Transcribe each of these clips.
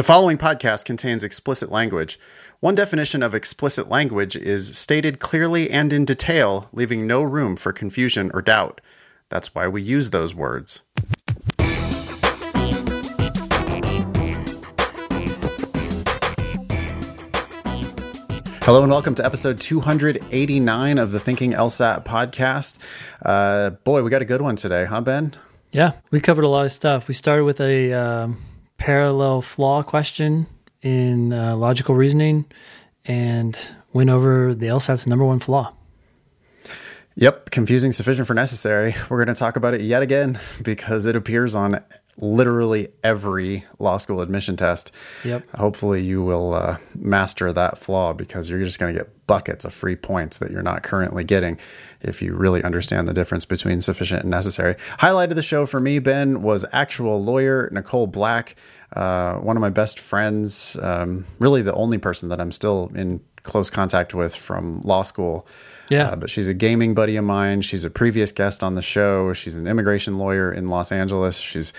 The following podcast contains explicit language. One definition of explicit language is stated clearly and in detail, leaving no room for confusion or doubt. That's why we use those words. Hello and welcome to episode 289 of the Thinking LSAT podcast. Uh, boy, we got a good one today, huh, Ben? Yeah, we covered a lot of stuff. We started with a um, parallel flaw question in uh, logical reasoning and went over the LSAT's number one flaw. Yep, confusing sufficient for necessary. We're going to talk about it yet again because it appears on literally every law school admission test. Yep. Hopefully, you will uh, master that flaw because you're just going to get buckets of free points that you're not currently getting if you really understand the difference between sufficient and necessary. Highlight of the show for me, Ben, was actual lawyer Nicole Black, uh, one of my best friends, um, really the only person that I'm still in close contact with from law school. Yeah. Uh, but she's a gaming buddy of mine. She's a previous guest on the show. She's an immigration lawyer in Los Angeles. She's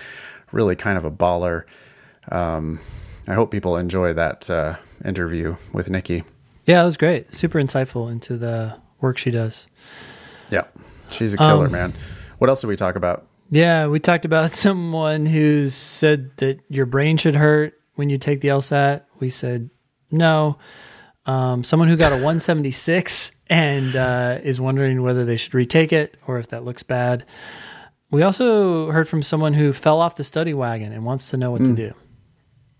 really kind of a baller. Um, I hope people enjoy that uh, interview with Nikki. Yeah, it was great. Super insightful into the work she does. Yeah, she's a killer, Um, man. What else did we talk about? Yeah, we talked about someone who said that your brain should hurt when you take the LSAT. We said no. Um, someone who got a 176 and uh, is wondering whether they should retake it or if that looks bad. We also heard from someone who fell off the study wagon and wants to know what to do.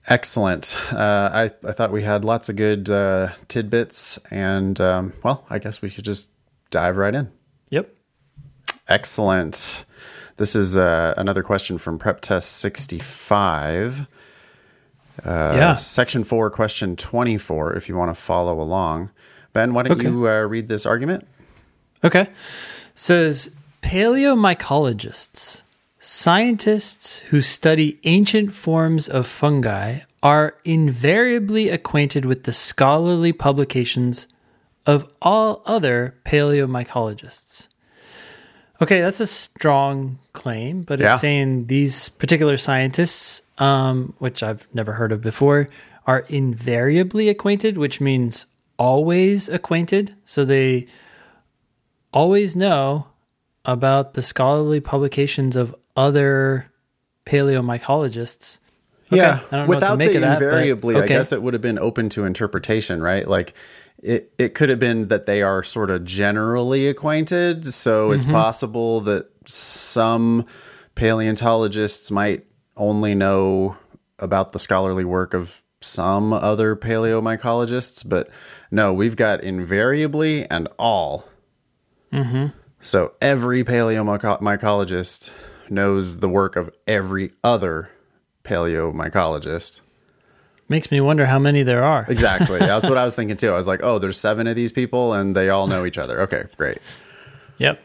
Excellent. Uh, I, I thought we had lots of good uh, tidbits, and um, well, I guess we could just dive right in. Yep. Excellent. This is uh, another question from Prep Test 65. Uh, Yeah. Section 4, question 24, if you want to follow along. Ben, why don't Okay. you uh, read this argument? Okay. Says paleomycologists, scientists who study ancient forms of fungi, are invariably acquainted with the scholarly publications of all other paleomycologists. Okay, that's a strong claim, but Yeah. it's saying these particular scientists, um, which I've never heard of before, are invariably acquainted, which means always acquainted. So they always know about the scholarly publications of other paleomycologists. Okay, Yeah, I don't know what to without the that, but invariably, I guess it would have been open to interpretation, right? Like it, it could have been that they are sort of generally acquainted, so it's Mm-hmm. possible that some paleontologists might only know about the scholarly work of some other paleomycologists, but no, we've got invariably and all. Mm-hmm. So every paleomycologist knows the work of every other paleomycologist. Makes me wonder how many there are. Exactly. That's what I was thinking too. I was like, oh, there's seven of these people and they all know each other. Okay, great. Yep.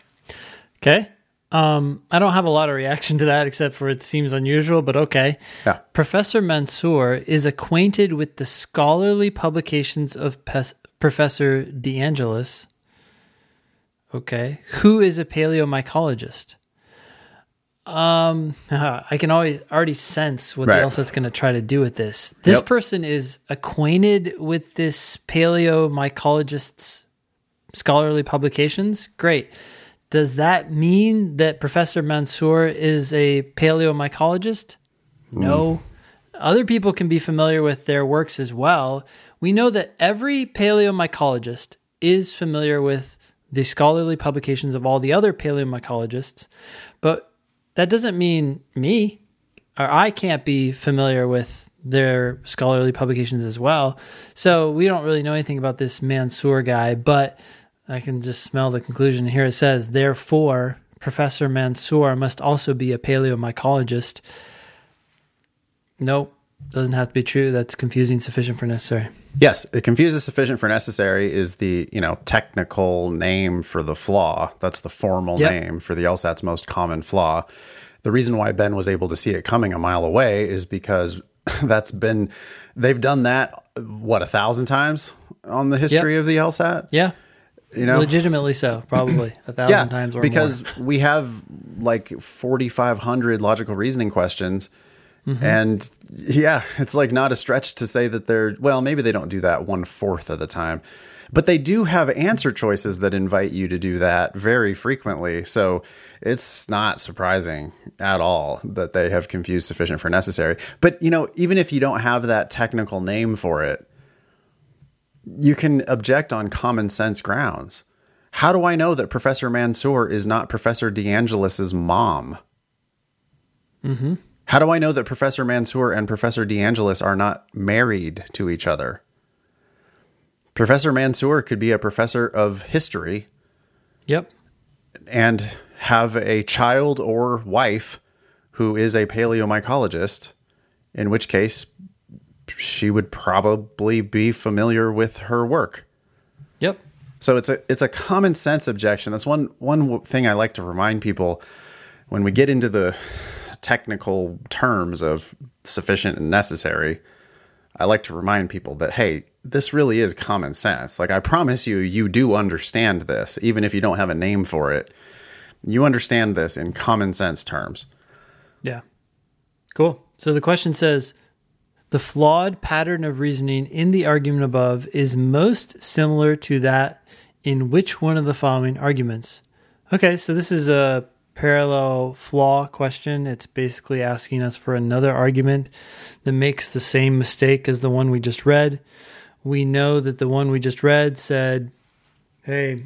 Okay. Um, I don't have a lot of reaction to that except for it seems unusual, but okay. Yeah. Professor Mansour is acquainted with the scholarly publications of Pes- Professor DeAngelis. Okay. Who is a paleomycologist? Um, I can always already sense what Right. the LSAT's going to try to do with this. This Yep. person is acquainted with this paleomycologist's scholarly publications. Great. Does that mean that Professor Mansour is a paleomycologist? No. Other people can be familiar with their works as well. We know that every paleomycologist is familiar with the scholarly publications of all the other paleomycologists, but that doesn't mean me or I can't be familiar with their scholarly publications as well. So we don't really know anything about this Mansour guy, but I can just smell the conclusion. Here it says, therefore, Professor Mansour must also be a paleomycologist. Nope, doesn't have to be true. That's confusing sufficient for necessary. Yes, it confuses sufficient for necessary is the, you know, technical name for the flaw. That's the formal Yep. name for the LSAT's most common flaw. The reason why Ben was able to see it coming a mile away is because that's been they've done that what a thousand times on the history of the LSAT. Yeah, You know, legitimately so, probably a thousand yeah, times or because more. we have like forty five hundred logical reasoning questions, And yeah, it's like not a stretch to say that they're, well, maybe they don't do that one fourth of the time, but they do have answer choices that invite you to do that very frequently. So it's not surprising at all that they have confused sufficient for necessary. But, you know, even if you don't have that technical name for it, you can object on common sense grounds. How do I know that Professor Mansour is not Professor DeAngelis's mom? Mm-hmm. How do I know that Professor Mansour and Professor DeAngelis are not married to each other? Professor Mansour could be a professor of history Yep. and have a child or wife who is a paleomycologist, in which case she would probably be familiar with her work. Yep. So it's a it's a common sense objection. That's one one thing I like to remind people when we get into the technical terms of sufficient and necessary. I like to remind people that hey, this really is common sense. Like I promise you you do understand this even if you don't have a name for it. You understand this in common sense terms. Yeah. Cool. So the question says the flawed pattern of reasoning in the argument above is most similar to that in which one of the following arguments? Okay, so this is a parallel flaw question. It's basically asking us for another argument that makes the same mistake as the one we just read. We know that the one we just read said, hey,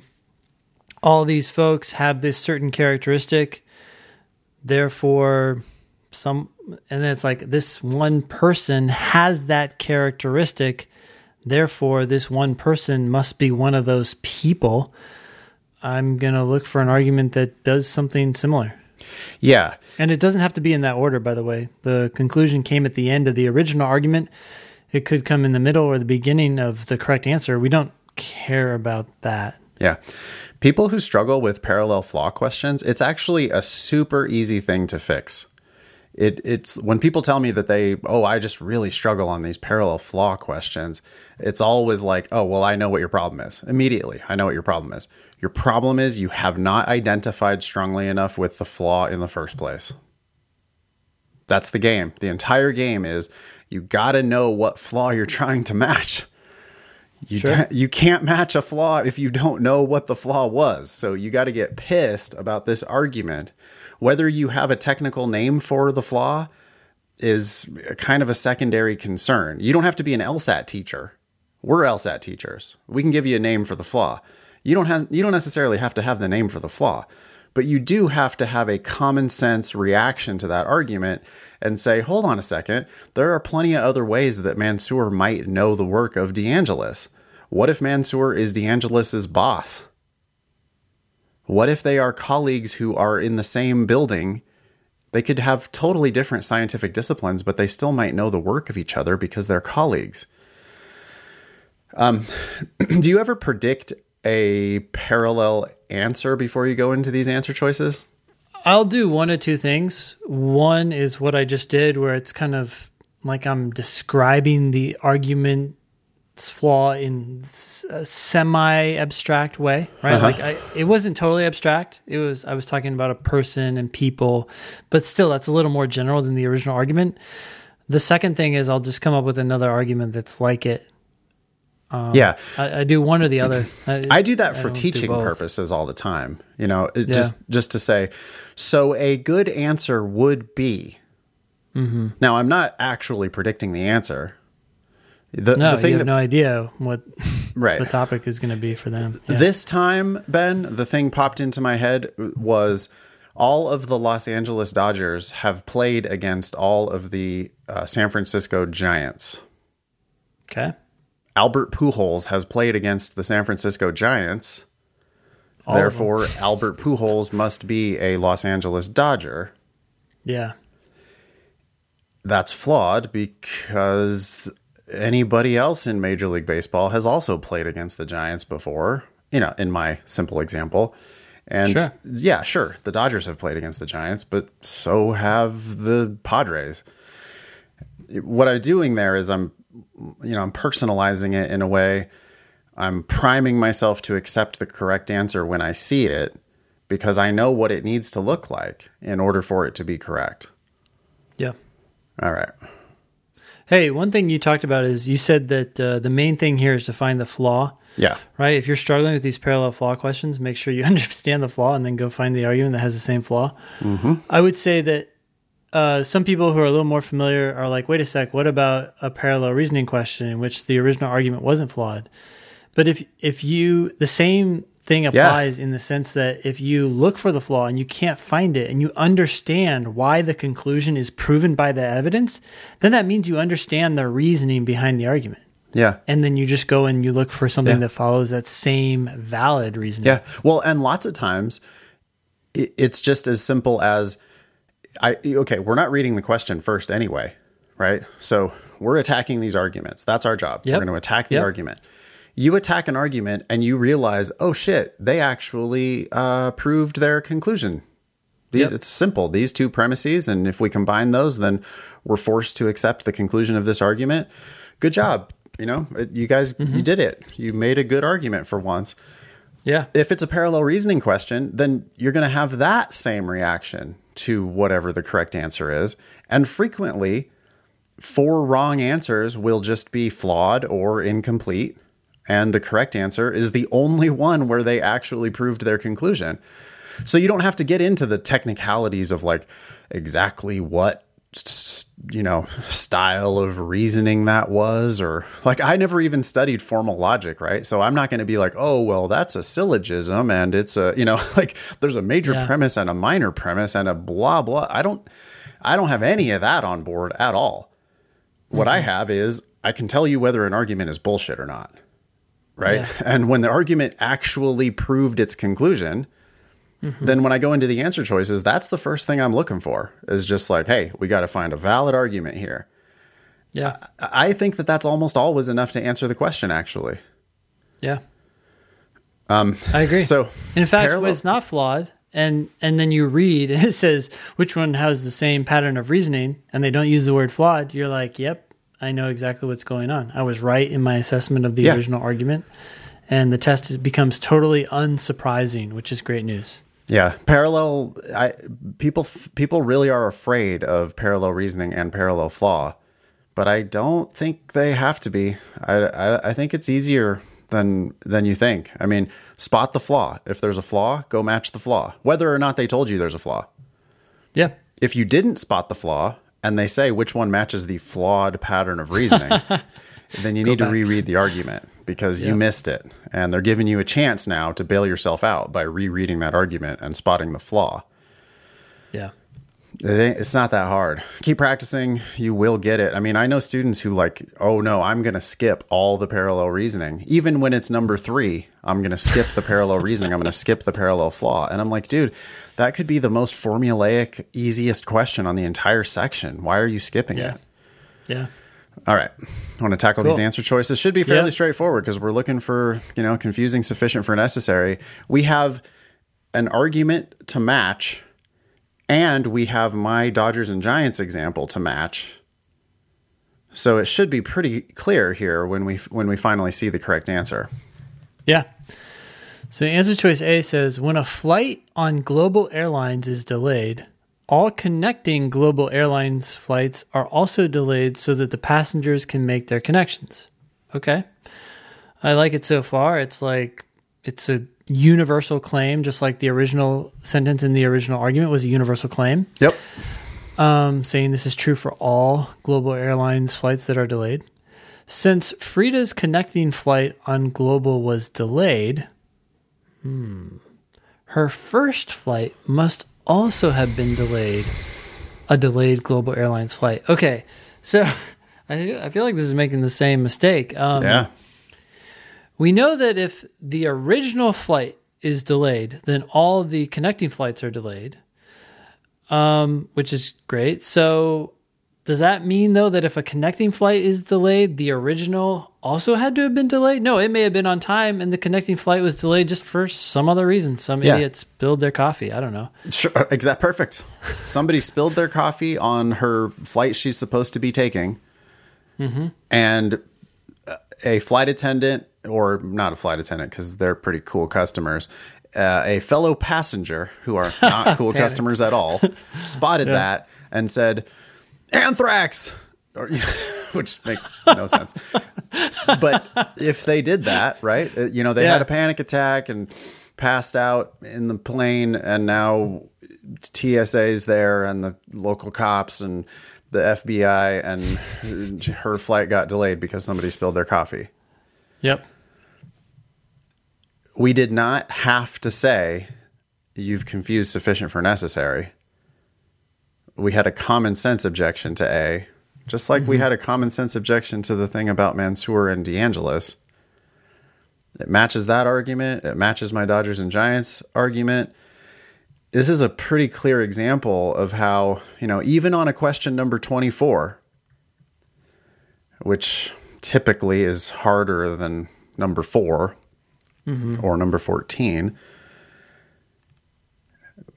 all these folks have this certain characteristic, therefore, some, and then it's like this one person has that characteristic, therefore, this one person must be one of those people. I'm going to look for an argument that does something similar. Yeah. And it doesn't have to be in that order, by the way. The conclusion came at the end of the original argument. It could come in the middle or the beginning of the correct answer. We don't care about that. Yeah. People who struggle with parallel flaw questions, it's actually a super easy thing to fix. It, it's when people tell me that they, oh, I just really struggle on these parallel flaw questions. It's always like, oh, well, I know what your problem is. Immediately, I know what your problem is. Your problem is you have not identified strongly enough with the flaw in the first place. That's the game. The entire game is you got to know what flaw you're trying to match. You Sure. you can't match a flaw if you don't know what the flaw was. So you got to get pissed about this argument. Whether you have a technical name for the flaw is kind of a secondary concern. You don't have to be an LSAT teacher. We're LSAT teachers. We can give you a name for the flaw. You don't have you don't necessarily have to have the name for the flaw, but you do have to have a common sense reaction to that argument and say, "Hold on a second. There are plenty of other ways that Mansour might know the work of DeAngelis. What if Mansour is DeAngelis's boss? What if they are colleagues who are in the same building?" They could have totally different scientific disciplines, but they still might know the work of each other because they're colleagues. Um, do you ever predict a parallel answer before you go into these answer choices? I'll do one of two things. One is what I just did, where it's kind of like I'm describing the argument's flaw in a semi-abstract way, right? Uh-huh. Like I, it wasn't totally abstract. It was I was talking about a person and people, but still, that's a little more general than the original argument. The second thing is I'll just come up with another argument that's like it. Yeah, I, I do one or the other. I, I do that for teaching purposes all the time. You know, it just just to say, so a good answer would be. Mm-hmm. Now, I'm not actually predicting the answer. The, No, the thing you have that no idea what right the topic is going to be for them. Yeah. This time, Ben, the thing popped into my head was all of the Los Angeles Dodgers have played against all of the uh, San Francisco Giants. Okay. Albert Pujols has played against the San Francisco Giants. All. Therefore, Albert Pujols must be a Los Angeles Dodger. Yeah. That's flawed because anybody else in Major League Baseball has also played against the Giants before, you know, in my simple example. And Sure. yeah, sure, the Dodgers have played against the Giants, but so have the Padres. What I'm doing there is I'm, you know, I'm personalizing it in a way. I'm priming myself to accept the correct answer when I see it because I know what it needs to look like in order for it to be correct. Yeah. All right. Hey, one thing you talked about is you said that uh, the main thing here is to find the flaw, Yeah. right? If you're struggling with these parallel flaw questions, make sure you understand the flaw and then go find the argument that has the same flaw. Mm-hmm. I would say that uh, some people who are a little more familiar are like, wait a sec, what about a parallel reasoning question in which the original argument wasn't flawed? But if if you the same thing applies in the sense that if you look for the flaw and you can't find it and you understand why the conclusion is proven by the evidence, then that means you understand the reasoning behind the argument. Yeah. And then you just go and you look for something Yeah. that follows that same valid reasoning. Yeah. Well, and lots of times it's just as simple as I okay, we're not reading the question first anyway, right? So we're attacking these arguments. That's our job. Yep. We're going to attack the Yep. argument. You attack an argument and you realize, oh shit, they actually uh, proved their conclusion. These Yep. it's simple. These two premises, and if we combine those, then we're forced to accept the conclusion of this argument. Good job. You know, you guys, Mm-hmm. you did it. You made a good argument for once Yeah. if it's a parallel reasoning question, then you're going to have that same reaction to whatever the correct answer is. And frequently, four wrong answers will just be flawed or incomplete. And the correct answer is the only one where they actually proved their conclusion. So you don't have to get into the technicalities of like exactly what you know style of reasoning that was or like I never even studied formal logic, right? So I'm not going to be like, "Oh, well, that's a syllogism and it's a, you know, like there's a major Yeah. premise and a minor premise and a blah blah." I don't I don't have any of that on board at all. What I mm-hmm. have is I can tell you whether an argument is bullshit or not. Right? Yeah. And when the argument actually proved its conclusion, then when I go into the answer choices, that's the first thing I'm looking for is just like, hey, we got to find a valid argument here. Yeah. I I think that that's almost always enough to answer the question, actually. Yeah. Um, I agree. So, in fact, parallel- when it's not flawed, and and then you read and it says which one has the same pattern of reasoning, and they don't use the word flawed, you're like, yep, I know exactly what's going on. I was right in my assessment of the Yeah. original argument, and the test is, becomes totally unsurprising, which is great news. Yeah, parallel. I people people really are afraid of parallel reasoning and parallel flaw, but I don't think they have to be. I, I I think it's easier than than you think. I mean, spot the flaw. If there's a flaw, go match the flaw, whether or not they told you there's a flaw. Yeah. If you didn't spot the flaw and they say which one matches the flawed pattern of reasoning, then you need to reread the argument because you missed it. And they're giving you a chance now to bail yourself out by rereading that argument and spotting the flaw. Yeah. It ain't, it's not that hard. Keep practicing. You will get it. I mean, I know students who like, oh no, I'm going to skip all the parallel reasoning. Even when it's number three, I'm going to skip the parallel reasoning. I'm going to skip the parallel flaw. And I'm like, dude, that could be the most formulaic, easiest question on the entire section. Why are you skipping Yeah. it? Yeah. All right. I want to tackle these answer choices. Should be fairly Yeah. straightforward because we're looking for, you know, confusing sufficient for necessary. We have an argument to match and we have my Dodgers and Giants example to match. So it should be pretty clear here when we when we finally see the correct answer. Yeah. So answer choice A says when a flight on global airlines is delayed, all connecting global airlines flights are also delayed so that the passengers can make their connections. Okay. I like it so far. It's like it's a universal claim, just like the original sentence in the original argument was a universal claim, Yep. um, saying this is true for all global airlines flights that are delayed. Since Frida's connecting flight on Global was delayed, hmm, her first flight must also have been delayed. A delayed Global Airlines flight. Okay, so I, I feel like this is making the same mistake. Um, Yeah. we know that if the original flight is delayed, then all the connecting flights are delayed, um, which is great. So, does that mean though that if a connecting flight is delayed, the original also had to have been delayed? No, it may have been on time, and the connecting flight was delayed just for some other reason. Some Yeah. idiots spilled their coffee. I don't know. Sure, uh, exact perfect. Somebody spilled their coffee on her flight she's supposed to be taking, mm-hmm. and uh, a flight attendant, or not a flight attendant, because they're pretty cool customers. Uh, a fellow passenger who are not cool customers at all spotted that and said, anthrax, or, which makes no sense. But if they did that, right? uh, You know, they Yeah. had a panic attack and passed out in the plane, and now TSA's there and the local cops and the FBI, and her flight got delayed because somebody spilled their coffee. Yep. we did not have to say you've confused sufficient for necessary. We had a common sense objection to A, just like we mm-hmm. had a common sense objection to the thing about Mansour and DeAngelis. It matches that argument. It matches my Dodgers and Giants argument. This is a pretty clear example of how, you know, even on a question number 24, which typically is harder than number four, mm-hmm. or number 14.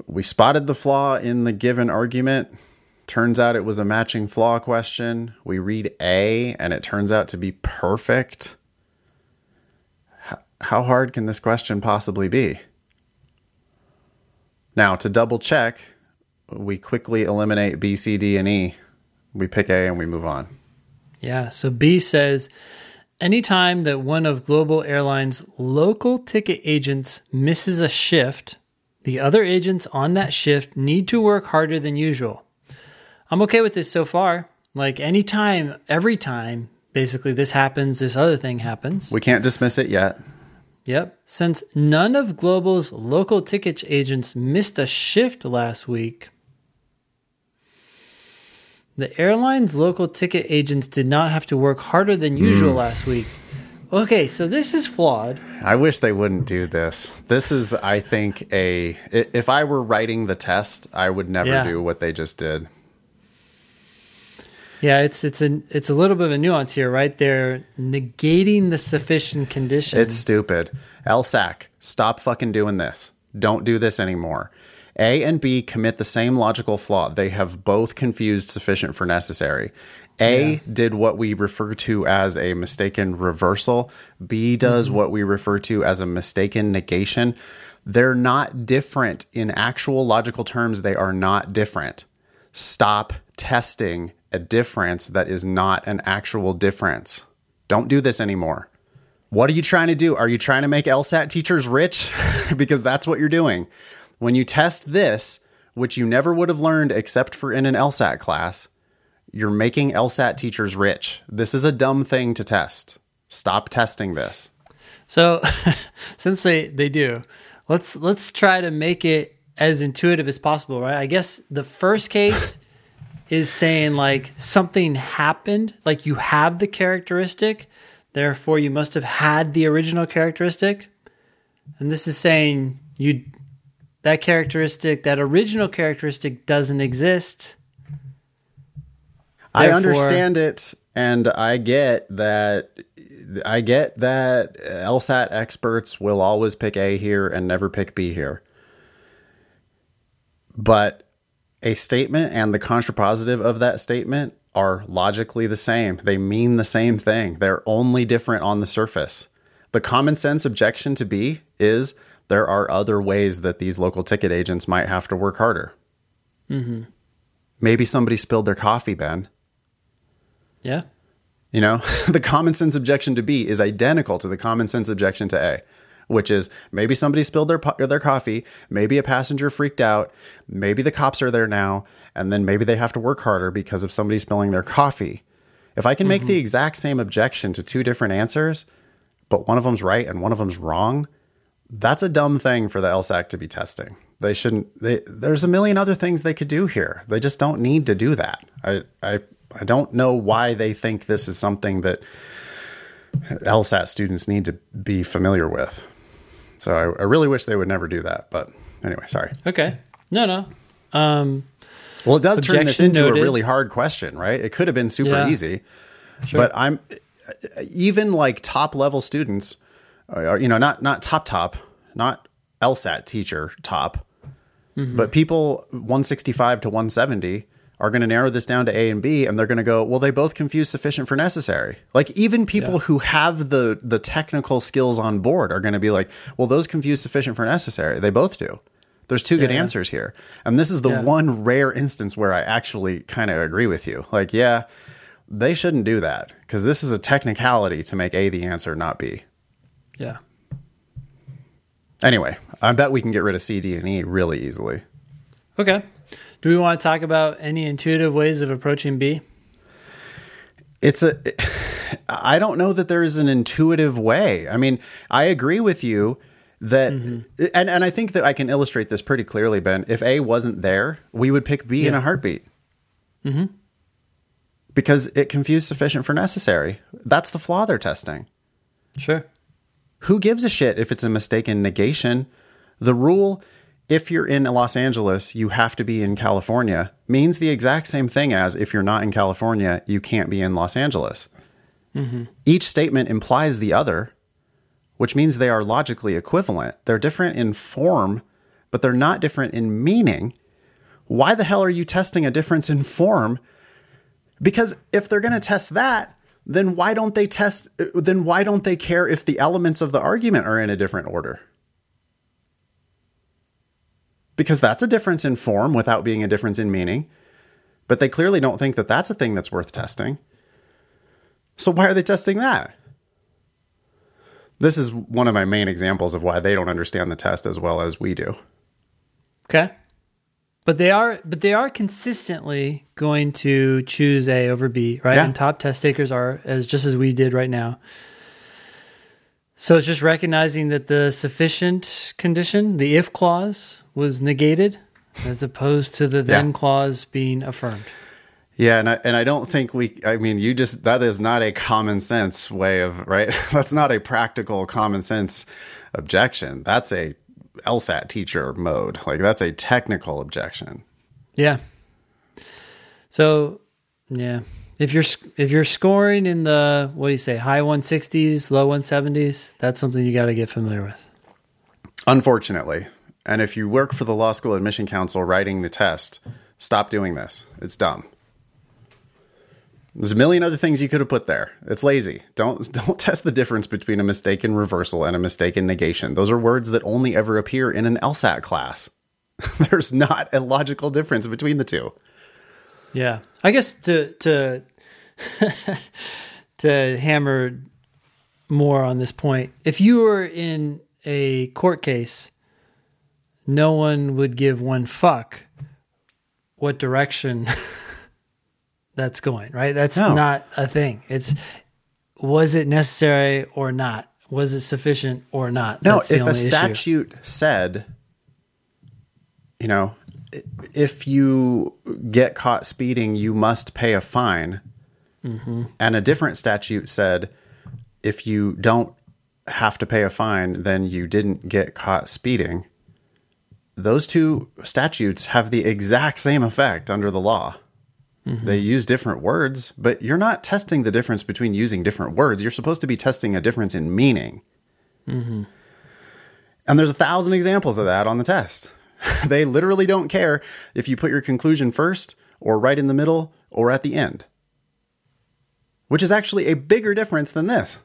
We spotted the flaw in the given argument. Turns out it was a matching flaw question. We read A and it turns out to be perfect. How hard can this question possibly be? Now, to double check, we quickly eliminate B, C, D, and E. We pick A and we move on. Yeah. So B says anytime that one of Global Airlines' local ticket agents misses a shift, the other agents on that shift need to work harder than usual. I'm okay with this so far. Like anytime, every time, basically, this happens, this other thing happens. We can't dismiss it yet. Yep. Since none of Global's local ticket agents missed a shift last week, the airline's local ticket agents did not have to work harder than usual hmm. last week. Okay, so this is flawed. I wish they wouldn't do this. This is, I think, a. If I were writing the test, I would never Yeah. do what they just did. Yeah, it's it's a it's a little bit of a nuance here, right? They're negating the sufficient condition. It's stupid. LSAC, stop fucking doing this. Don't do this anymore. A and B commit the same logical flaw. They have both confused sufficient for necessary. A did what we refer to as a mistaken reversal. B does mm-hmm. what we refer to as a mistaken negation. They're not different in actual logical terms. They are not different. Stop testing a difference that is not an actual difference. Don't do this anymore. What are you trying to do? Are you trying to make LSAT teachers rich? because that's what you're doing. When you test this, which you never would have learned except for in an LSAT class, you're making LSAT teachers rich. This is a dumb thing to test. Stop testing this. So, since they they do, let's let's try to make it as intuitive as possible, right? I guess the first case is saying like something happened, like you have the characteristic, therefore you must have had the original characteristic. And this is saying you that characteristic, that original characteristic doesn't exist. I understand it and I get that I get that LSAT experts will always pick A here and never pick B here. But a statement and the contrapositive of that statement are logically the same. They mean the same thing. They're only different on the surface. The common sense objection to B is there are other ways that these local ticket agents might have to work harder. Mm-hmm. Maybe somebody spilled their coffee, Ben. Yeah. You know, the common sense objection to B is identical to the common sense objection to A, which is maybe somebody spilled their po- their coffee, maybe a passenger freaked out, maybe the cops are there now, and then maybe they have to work harder because of somebody spilling their coffee. If I can make the mm-hmm. exact same objection to two different answers, but one of them's right and one of them's wrong, that's a dumb thing for the LSAC to be testing. They shouldn't. They, there's a million other things they could do here. They just don't need to do that. I, I, I don't know why they think this is something that LSAT students need to be familiar with. So I, I really wish they would never do that. But anyway, sorry. Okay. No, no. Um, Well, it does turn this into noted. a really hard question, right? It could have been super Yeah. easy, but I'm even like top level students, or you know, not not top top, not LSAT teacher top, but people 165 to 170 are going to narrow this down to A and B, and they're going to go, well, they both confuse sufficient for necessary. Like even people Yeah. who have the the technical skills on board are going to be like, well, those confuse sufficient for necessary. They both do. There's two good yeah. answers here. And this is the Yeah. one rare instance where I actually kind of agree with you. Like, yeah, they shouldn't do that because this is a technicality to make A the answer, not B. Yeah. Anyway, I bet we can get rid of C, D, and E really easily. Okay. Do we want to talk about any intuitive ways of approaching B? it's a i don't know that there is an intuitive way. I mean i agree with you that mm-hmm. and, and i think that i can illustrate this pretty clearly ben. If a wasn't there we would pick b in a heartbeat. Mm-hmm. Because it confused sufficient for necessary. That's the flaw they're testing. Sure. who gives a shit if it's a mistaken negation? The rule, if you're in Los Angeles, you have to be in California, means the exact same thing as if you're not in California, you can't be in Los Angeles. Mm-hmm. Each statement implies the other, which means they are logically equivalent. They're different in form, but they're not different in meaning. Why the hell are you testing a difference in form because if they're going to test that then why don't they test then why don't they care if the elements of the argument are in a different order because that's a difference in form without being a difference in meaning but they clearly don't think that that's a thing that's worth testing so why are they testing that this is one of my main examples of why they don't understand the test as well as we do Okay. But they are but they are consistently going to choose A over B, right? Yeah. And top test takers are as just as we did right now. So it's just recognizing that the sufficient condition, the if clause, was negated as opposed to the then Yeah. clause being affirmed. Yeah, and I, and I don't think we. I mean, you just that is not a common sense way of right. That's not a practical common sense objection. That's a LSAT teacher mode. Like that's a technical objection. Yeah. So, yeah. If you're if you're scoring in the what do you say, high 160s, low 170s, that's something you got to get familiar with. Unfortunately, and if you work for the law school admission council writing the test, stop doing this. It's dumb. There's a million other things you could have put there. It's lazy. Don't don't test the difference between a mistaken reversal and a mistaken negation. Those are words that only ever appear in an LSAT class. There's not a logical difference between the two. Yeah. I guess to to to hammer more on this point. If you were in a court case, no one would give one fuck what direction that's going, right? That's No. not a thing. It's was it necessary or not? Was it sufficient or not? No, That's the if a only issue. statute said, you know, if you get caught speeding, you must pay a fine, Mm-hmm. and a different statute said, if you don't have to pay a fine, then you didn't get caught speeding. Those two statutes have the exact same effect under the law. Mm-hmm. They use different words, but you're not testing the difference between using different words. You're supposed to be testing a difference in meaning. And there's a thousand examples of that on the test. they literally don't care if you put your conclusion first or right in the middle or at the end, which is actually a bigger difference than this.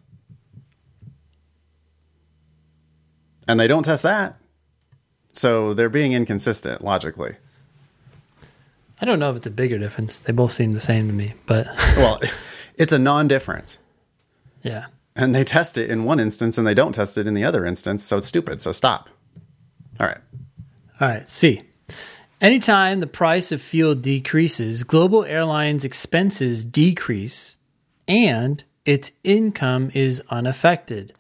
And they don't test that. So they're being inconsistent logically. I don't know if it's a bigger difference. They both seem the same to me, but Well, it's a non difference. yeah. And they test it in one instance and they don't test it in the other instance. So it's stupid. So stop. All right. All right, C. Anytime the price of fuel decreases, global airlines' expenses decrease and its income is unaffected.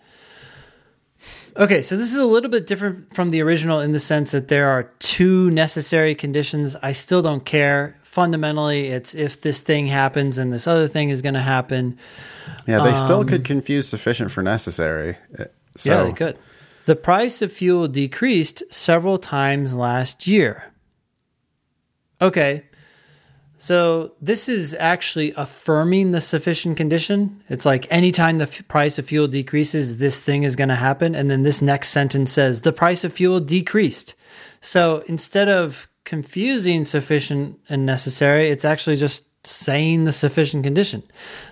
Okay, so this is a little bit different from the original in the sense that there are two necessary conditions. I still don't care. Fundamentally, it's if this thing happens and this other thing is going to happen. Yeah, they still could confuse sufficient for necessary. Uh, So yeah, they could. The price of fuel decreased several times last year. Okay. So this is actually affirming the sufficient condition. It's like anytime the f- price of fuel decreases, this thing is going to happen. And then this next sentence says the price of fuel decreased. So instead of confusing sufficient and necessary, it's actually just saying the sufficient condition.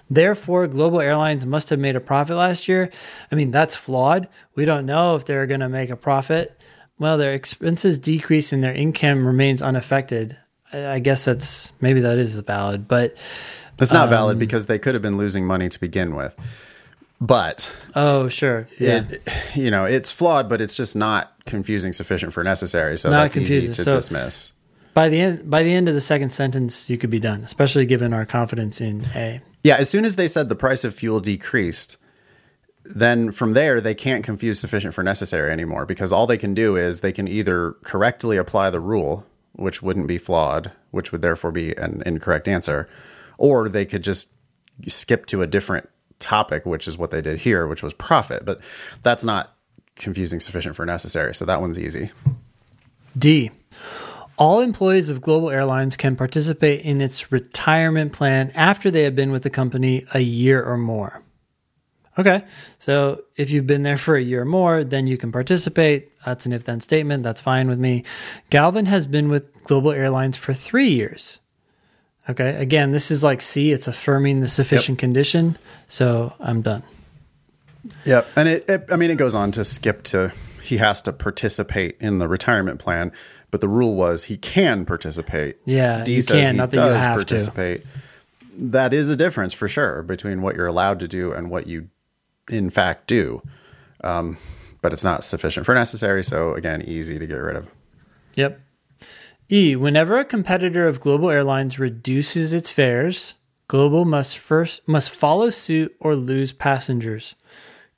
Therefore, global airlines must have made a profit last year. I mean, that's flawed. We don't know if they're going to make a profit. well, their expenses decrease and their income remains unaffected. I guess that's maybe that is valid, but that's not Um, valid because they could have been losing money to begin with. But oh, sure, yeah, it, you know, it's flawed, but it's just not confusing sufficient for necessary. So Not that's confusing. easy to So- dismiss. By the end by the end of the second sentence, you could be done, especially given our confidence in A. Yeah, as soon as they said the price of fuel decreased, then from there they can't confuse sufficient for necessary anymore because all they can do is they can either correctly apply the rule, which wouldn't be flawed, which would therefore be an incorrect answer, or they could just skip to a different topic, which is what they did here, which was profit. But that's not confusing sufficient for necessary, so that one's easy. D. All employees of Global Airlines can participate in its retirement plan after they have been with the company a year or more. Okay, so if you've been there for a year or more, then you can participate. That's an if then statement. That's fine with me. Galvin has been with Global Airlines for three years. Okay, again, this is like C, it's affirming the sufficient condition. So I'm done. Yep. And it, it, I mean, it goes on to skip to he has to participate in the retirement plan, but the rule was he can participate. Yeah, D says can, he not that you does have to. participate. That is a difference for sure between what you're allowed to do and what you, in fact, do. Um, but it's not sufficient for necessary. So again, easy to get rid of. Yep. E. Whenever a competitor of Global Airlines reduces its fares, Global must first must follow suit or lose passengers.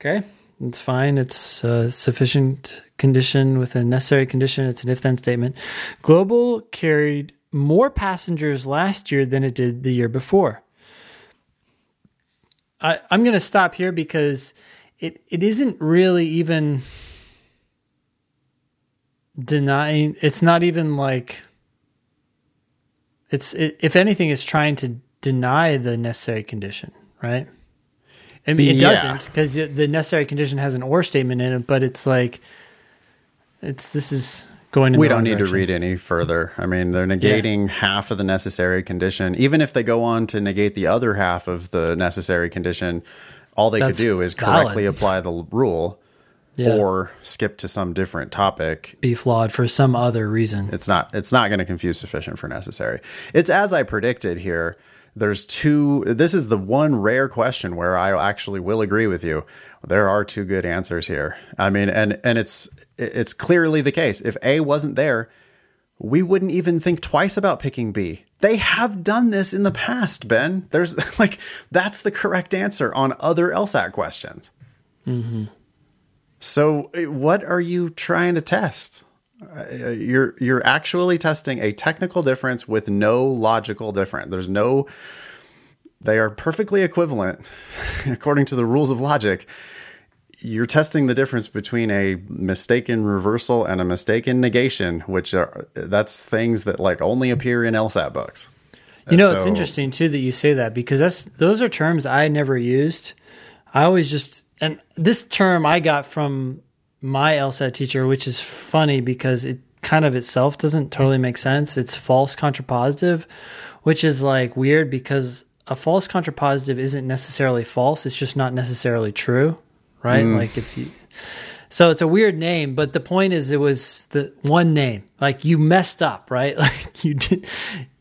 Okay, it's fine. It's a sufficient condition with a necessary condition. It's an if-then statement. Global carried more passengers last year than it did the year before. I, I'm going to stop here because it, it isn't really even denying it's not even like it's it, if anything it's trying to deny the necessary condition right i mean it Yeah. doesn't because the necessary condition has an or statement in it but it's like it's this is going in we don't need direction. to read any further. I mean, they're negating half of the necessary condition. Even if they go on to negate the other half of the necessary condition, all they That's could do is valid. correctly apply the rule Yeah. or skip to some different topic. be flawed for some other reason It's not it's not going to confuse sufficient for necessary. It's as I predicted here. There's two this is the one rare question where I actually will agree with you. There are two good answers here. I mean and and it's it's clearly the case. If A wasn't there, we wouldn't even think twice about picking B. They have done this in the past, Ben. There's like that's the correct answer on other LSAT questions. So, uh, what are you trying to test? Uh, you're you're actually testing a technical difference with no logical difference. There's no they are perfectly equivalent according to the rules of logic. You're testing the difference between a mistaken reversal and a mistaken negation, which are that's things that like only appear in LSAT books. You know, it's interesting too that you say that because that's those are terms I never used. I always just and this term I got from my LSAT teacher, which is funny because it kind of itself doesn't totally make sense. It's false contrapositive, which is like weird because a false contrapositive isn't necessarily false. It's just not necessarily true, right? Mm. Like if you so it's a weird name, but the point is it was the one name. Like you messed up, right? Like you did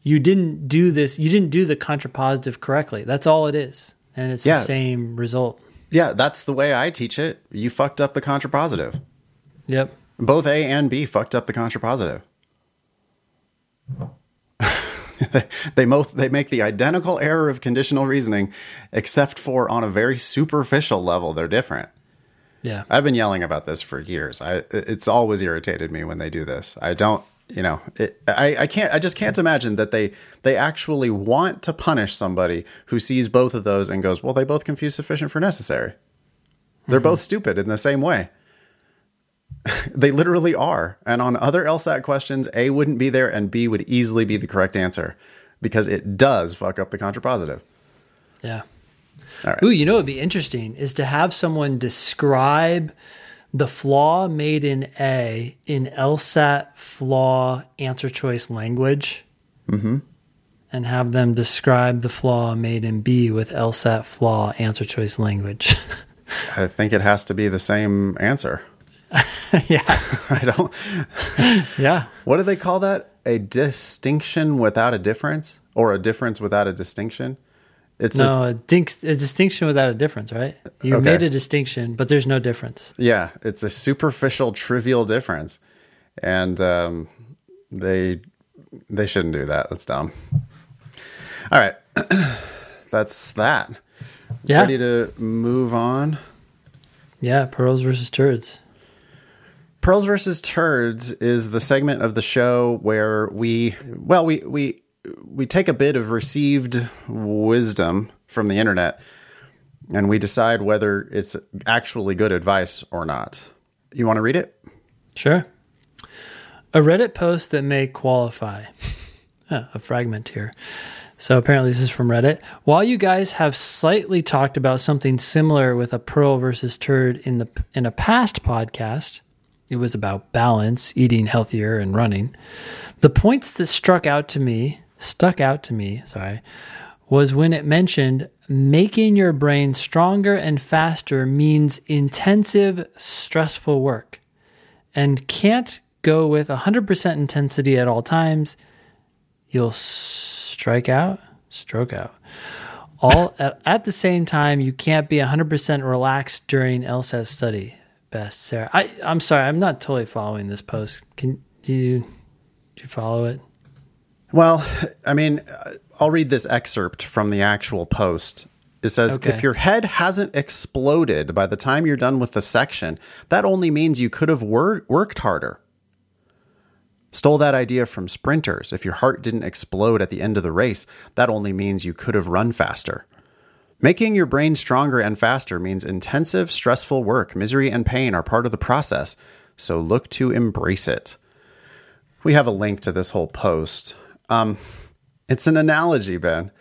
you didn't do this, you didn't do the contrapositive correctly. That's all it is. And it's Yeah. the same result. Yeah, that's the way I teach it. You fucked up the contrapositive. Yep. Both A and B fucked up the contrapositive. they both they make the identical error of conditional reasoning, except for on a very superficial level, they're different. Yeah. I've been yelling about this for years. I it's always irritated me when they do this. I don't, you know, it, I I can't I just can't imagine that they they actually want to punish somebody who sees both of those and goes, "Well, they both confuse sufficient for necessary." They're both stupid in the same way. they literally are. And on other LSAT questions, A wouldn't be there and B would easily be the correct answer because it does fuck up the contrapositive. Yeah. All right. Ooh, you know it'd be interesting is to have someone describe the flaw made in A in LSAT flaw answer choice language. Mm-hmm. And have them describe the flaw made in B with LSAT flaw answer choice language. I think it has to be the same answer. yeah. I don't. Yeah. What do they call that? A distinction without a difference, or a difference without a distinction? It's No, a, dink, a distinction without a difference, right? You Okay. made a distinction, but there's no difference. yeah, it's a superficial, trivial difference, and um, they they shouldn't do that. That's dumb. All right, that's that. Yeah. Ready to move on? Yeah. Pearls versus turds. Pearls versus Turds is the segment of the show where we, well, we we we take a bit of received wisdom from the internet, and we decide whether it's actually good advice or not. You want to read it? Sure. A Reddit post that may qualify. Ah, a fragment here. So apparently this is from Reddit. While you guys have slightly talked about something similar with a pearl versus turd in the in a past podcast, it was about balance, eating healthier and running. The points that struck out to me, stuck out to me, sorry, was when it mentioned making your brain stronger and faster means intensive, stressful work and can't go with 100% intensity at all times, you'll strike out, stroke out. All at, at the same time, you can't be 100% relaxed during LSAT study. Best Sarah. I, I'm sorry, I'm not totally following this post. Can do you, do you follow it? Well, I mean, I'll read this excerpt from the actual post. It says, Okay. if your head hasn't exploded by the time you're done with the section, that only means you could have wor- worked harder. Stole that idea from sprinters. If your heart didn't explode at the end of the race, that only means you could have run faster. Making your brain stronger and faster means intensive, stressful work. Misery and pain are part of the process, so look to embrace it. We have a link to this whole post. Um, it's an analogy, Ben,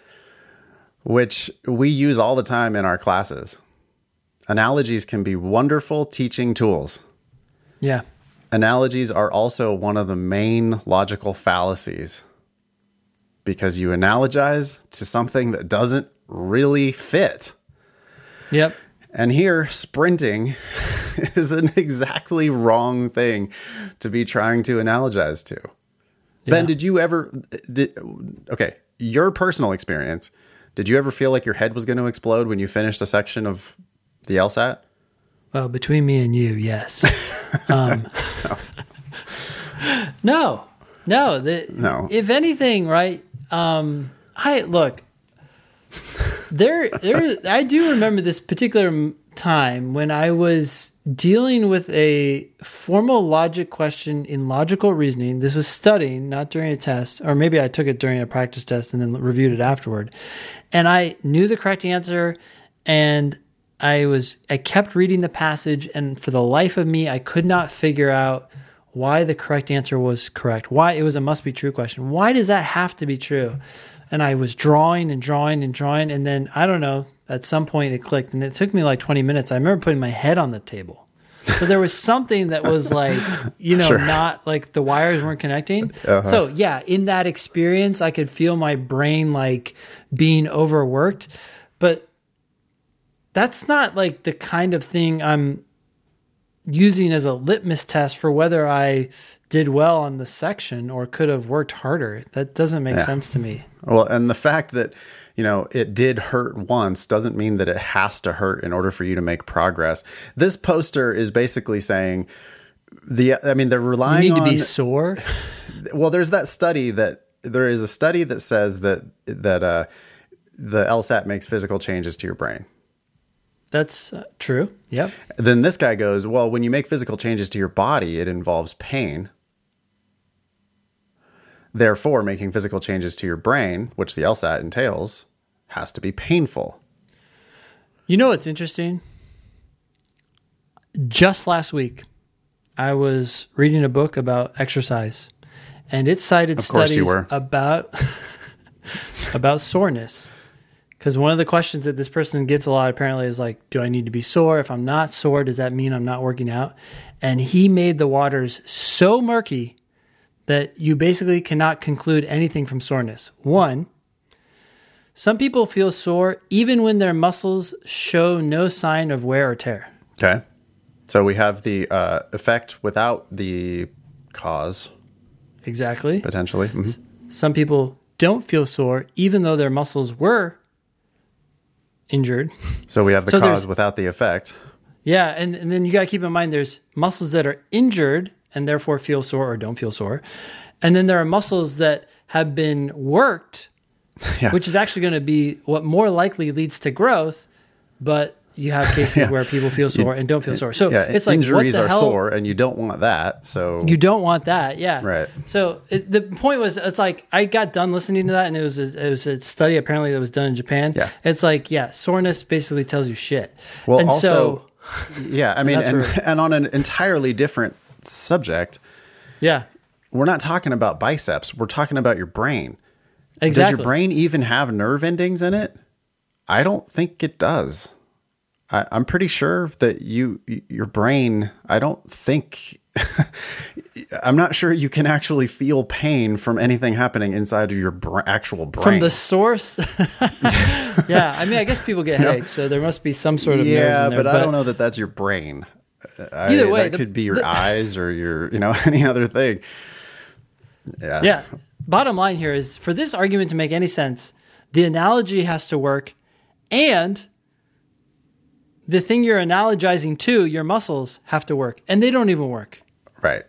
which we use all the time in our classes. Analogies can be wonderful teaching tools. Yeah. Analogies are also one of the main logical fallacies because you analogize to something that doesn't really fit. Yep. And here, sprinting is an exactly wrong thing to be trying to analogize to. Ben, did you ever did okay, your personal experience, did you ever feel like your head was going to explode when you finished a section of the LSAT? Well, between me and you, yes. um, no, no. The, No. If anything, right? Um, I look. There, there. I do remember this particular time when I was dealing with a formal logic question in logical reasoning. This was studying, not during a test, or maybe I took it during a practice test and then reviewed it afterward. And I knew the correct answer, and I was I kept reading the passage, and for the life of me, I could not figure out why the correct answer was correct. Why it was a must be true question. Why does that have to be true? And I was drawing and drawing and drawing, and then I don't know. At some point, it clicked, and it took me like twenty minutes. I remember putting my head on the table. So there was something that was like, you know, Sure. not like the wires weren't connecting. Uh-huh. So yeah, in that experience, I could feel my brain like being overworked, but that's not like the kind of thing I'm using as a litmus test for whether I did well on the section or could have worked harder. That doesn't make sense to me. Well, and the fact that, you know, it did hurt once doesn't mean that it has to hurt in order for you to make progress. This poster is basically saying the I mean they're You relying need to be sore. well there's that study that there is a study that says that that uh the LSAT makes physical changes to your brain. That's uh, true. Yep. Then this guy goes, well, when you make physical changes to your body, it involves pain. Therefore, making physical changes to your brain, which the LSAT entails, has to be painful. You know what's interesting? Just last week, I was reading a book about exercise, and it cited Of course you studies about about soreness. Because one of the questions that this person gets a lot apparently is like, "Do I need to be sore? If I'm not sore, does that mean I'm not working out?" And he made the waters so murky that you basically cannot conclude anything from soreness. One, some people feel sore even when their muscles show no sign of wear or tear. Okay. So we have the uh, effect without the cause, Exactly. potentially. Mhm. Some people don't feel sore even though their muscles were injured. So we have the So cause without the effect. Yeah, and, and then you got to keep in mind there's muscles that are injured and therefore feel sore or don't feel sore. And then there are muscles that have been worked, Yeah. which is actually going to be what more likely leads to growth, but you have cases where people feel sore and don't feel sore. So Yeah, it's like injuries are hell? sore, and you don't want that. So You don't want that, yeah. Right. So it, the point was, it's like I got done listening to that, and it was a, it was a study apparently that was done in Japan. Yeah. It's like yeah, soreness basically tells you shit. Well, and also, so yeah, I mean, and, and on an entirely different subject, yeah, we're not talking about biceps. We're talking about your brain. exactly. Does your brain even have nerve endings in it? I don't think it does. I, I'm pretty sure that you, your brain, I don't think, I'm not sure you can actually feel pain from anything happening inside of your br- actual brain. from the source. yeah, I mean, I guess people get headaches, so there must be some sort of nerves yeah, in there. but, I don't know that that's your brain. I- Either way, that the- could be your the- eyes or your, you know, any other thing. Yeah. Yeah. Bottom line here is for this argument to make any sense, the analogy has to work, and the thing you're analogizing to, your muscles, have to work, and they don't even work. Right.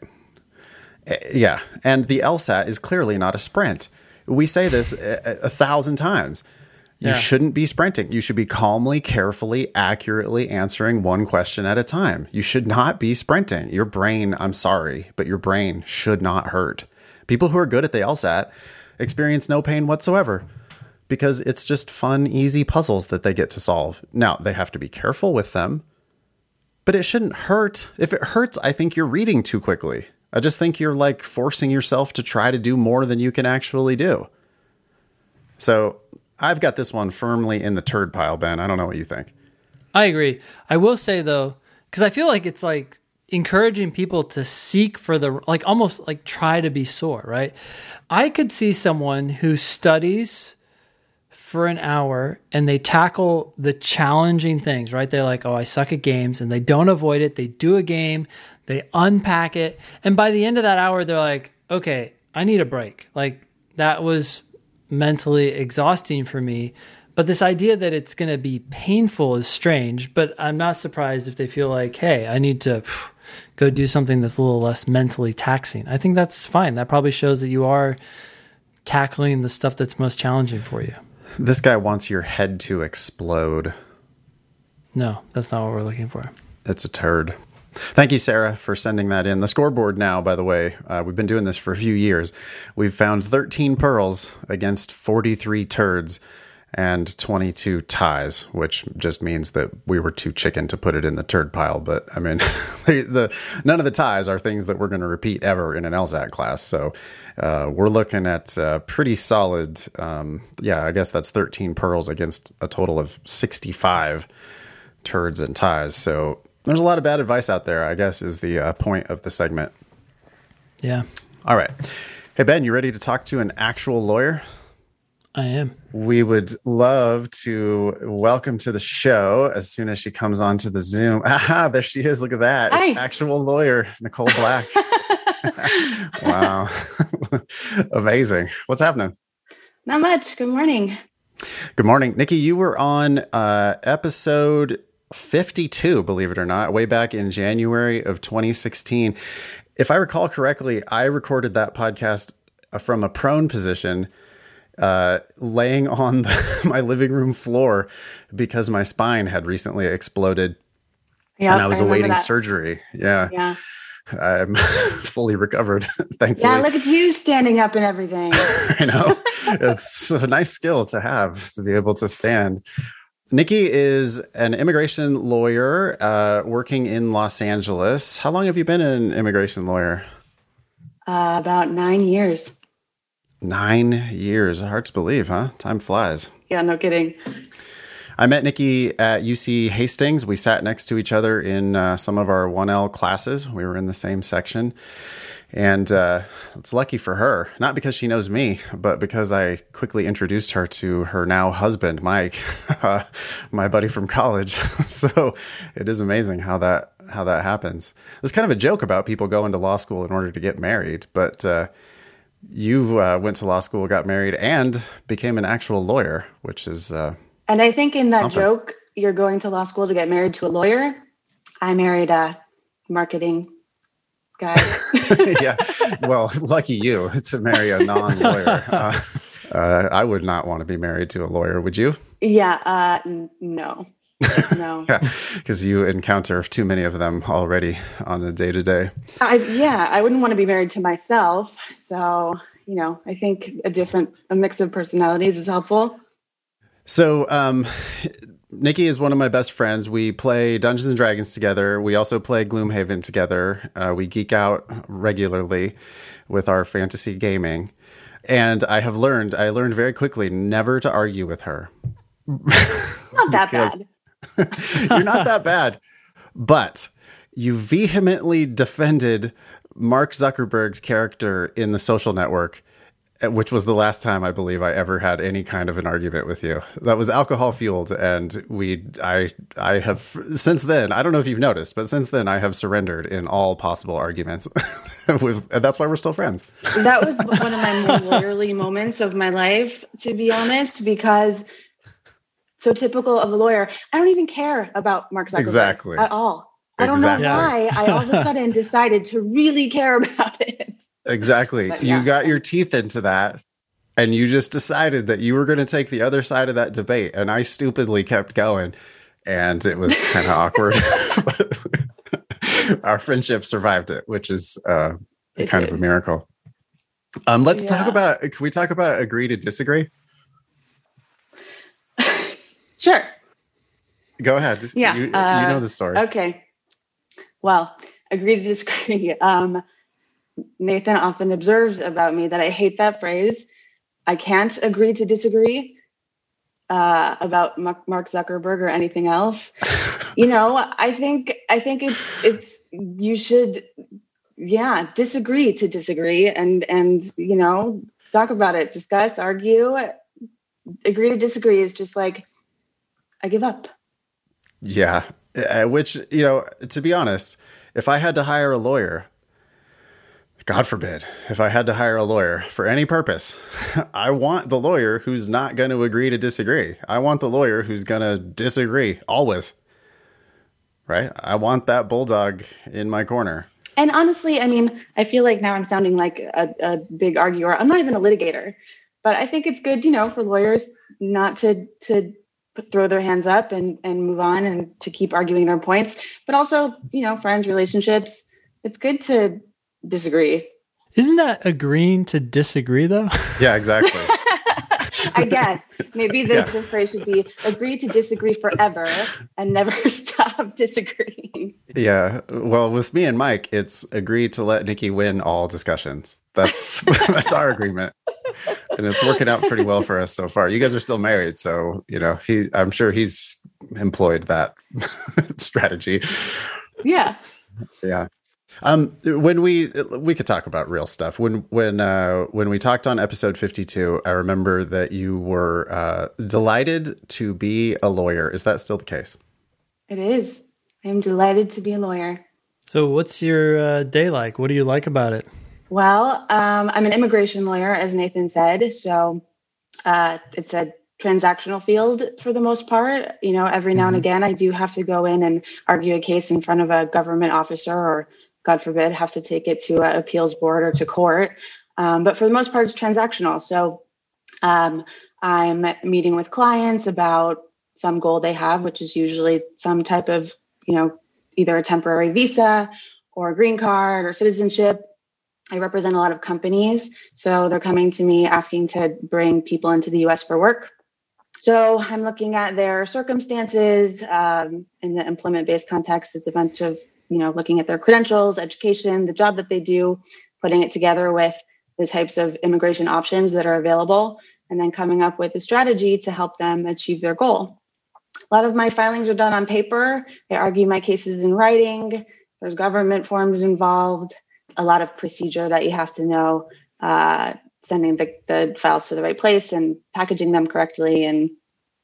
Uh, Yeah. And the LSAT is clearly not a sprint. We say this a, a thousand times. You Yeah. shouldn't be sprinting. You should be calmly, carefully, accurately answering one question at a time. You should not be sprinting. Your brain, I'm sorry, but your brain should not hurt. People who are good at the LSAT experience no pain whatsoever because it's just fun, easy puzzles that they get to solve. Now, they have to be careful with them, but it shouldn't hurt. If it hurts, I think you're reading too quickly. I just think you're like forcing yourself to try to do more than you can actually do. So I've got this one firmly in the turd pile, Ben. I don't know what you think. I agree. I will say though, because I feel like it's like encouraging people to seek for the like almost like try to be sore, right? I could see someone who studies for an hour and they tackle the challenging things, right? They're like, oh, I suck at games, and they don't avoid it. They do a game, they unpack it, and by the end of that hour, they're like, okay, I need a break. Like that was mentally exhausting for me. But this idea that it's going to be painful is strange. But I'm not surprised if they feel like, hey, I need to go do something that's a little less mentally taxing. I think that's fine. That probably shows that you are tackling the stuff that's most challenging for you. This guy wants your head to explode. No, that's not what we're looking for. It's a turd. Thank you, Sarah, for sending that in. The scoreboard now, by the way, uh, we've been doing this for a few years. We've found 13 pearls against 43 turds and 22 ties, which just means that we were too chicken to put it in the turd pile. But I mean, the, the none of the ties are things that we're going to repeat ever in an LSAT class. So uh, we're looking at uh, pretty solid. Um, yeah, I guess that's 13 pearls against a total of 65 turds and ties. So there's a lot of bad advice out there, I guess, is the uh, point of the segment. Yeah, All right. Hey, Ben, you ready to talk to an actual lawyer? I am. We would love to welcome to the show as soon as she comes onto the Zoom. Aha, there she is. Look at that. It's Hi. actual lawyer, Nicole Black. wow. Amazing. What's happening? Not much. Good morning. Good morning. Nikki, you were on uh, episode 52, believe it or not, way back in January of 2016. If I recall correctly, I recorded that podcast from a prone position, uh, laying on the, my living room floor because my spine had recently exploded Yeah, and I was remember awaiting that. surgery. Yeah, Yeah. I'm fully recovered, thankfully. Yeah, look at you standing up and everything. I know. it's a nice skill to have to be able to stand. Nikki is an immigration lawyer uh, working in Los Angeles. How long have you been an immigration lawyer? Uh, about nine years. Nine years. Hard to believe, huh? Time flies. Yeah, no kidding. I met Nikki at UC Hastings. We sat next to each other in uh, some of our 1L classes. We were in the same section. And uh, it's lucky for her, not because she knows me, but because I quickly introduced her to her now husband, Mike, uh, my buddy from college. so it is amazing how that how that happens. It's kind of a joke about people going to law school in order to get married, but uh, you uh, went to law school, got married, and became an actual lawyer, which is. Uh, And I think in that Something. joke, you're going to law school to get married to a lawyer. I married a marketing guy. yeah. Well, lucky you to marry a non-lawyer. Uh, uh, I would not want to be married to a lawyer. Would you? yeah. Uh, n- no. No. Yeah, because you encounter too many of them already on a day to day. Yeah, I wouldn't want to be married to myself. So, you know, I think a different, a mix of personalities is helpful. So, um, Nikki is one of my best friends. We play Dungeons and Dragons together. We also play Gloomhaven together. Uh, we geek out regularly with our fantasy gaming. And I have learned, I learned very quickly never to argue with her. Not that bad. You're not that bad. But you vehemently defended Mark Zuckerberg's character in the social network, which was the last time I believe I ever had any kind of an argument with you. That was alcohol fueled. And we, I, I have since then, I don't know if you've noticed, but since then I have surrendered in all possible arguments with, and that's why we're still friends. That was one of my more lawyerly moments of my life, to be honest, because so typical of a lawyer. I don't even care about Mark Zuckerberg Exactly. at all. I don't Exactly. know why I all of a sudden decided to really care about it. Exactly. But You got your teeth into that and you just decided that you were going to take the other side of that debate. And I stupidly kept going and it was kind of awkward. Our friendship survived it, which is uh, kind of a miracle. Um, let's talk about, can we talk about agree to disagree? Sure. Go ahead. Yeah, You, you uh, know the story. Okay. Well, agree to disagree. Um, Nathan often observes about me that I hate that phrase. I can't agree to disagree uh, about Mark Zuckerberg or anything else. you know, I think I think it's it's you should, yeah, disagree to disagree and and you know talk about it, discuss, argue. Agree to disagree is just like I give up. Yeah. Uh, which, you know, to be honest, if I had to hire a lawyer, God forbid, if I had to hire a lawyer for any purpose, I want the lawyer who's not going to agree to disagree. I want the lawyer who's going to disagree always. Right? I want that bulldog in my corner. And honestly, I mean, I feel like now I'm sounding like a, a big arguer. I'm not even a litigator, but I think it's good, you know, for lawyers not to to throw their hands up and and move on and to keep arguing their points. But also, you know, friends, relationships. It's good to disagree. Isn't that agreeing to disagree though? Yeah, exactly. I guess maybe the, Yeah. the phrase should be agree to disagree forever and never stop disagreeing. yeah. Well, with me and Mike, it's agree to let Nikki win all discussions. That's that's our agreement. And it's working out pretty well for us so far. You guys are still married, so you know, he I'm sure he's employed that strategy. Yeah. Yeah. Um, when we we could talk about real stuff. When when uh, when we talked on episode fifty two, I remember that you were uh, delighted to be a lawyer. Is that still the case? It is. I am delighted to be a lawyer. so, what's your uh, day like? What do you like about it? Well, um, I'm an immigration lawyer, as Nathan said. So uh, it's a transactional field for the most part. You know, every now and Mhm. again, I do have to go in and argue a case in front of a government officer or, God forbid, have to take it to an appeals board or to court. Um, but for the most part, it's transactional. So um, I'm meeting with clients about some goal they have, which is usually some type of, you know, either a temporary visa or a green card or citizenship. I represent a lot of companies. So they're coming to me asking to bring people into the US for work. So I'm looking at their circumstances um, in the employment based context. It's a bunch of, you know, looking at their credentials, education, the job that they do, putting it together with the types of immigration options that are available, and then coming up with a strategy to help them achieve their goal. A lot of my filings are done on paper. I argue my cases in writing. There's government forms involved a lot of procedure that you have to know, uh, sending the, the files to the right place and packaging them correctly, and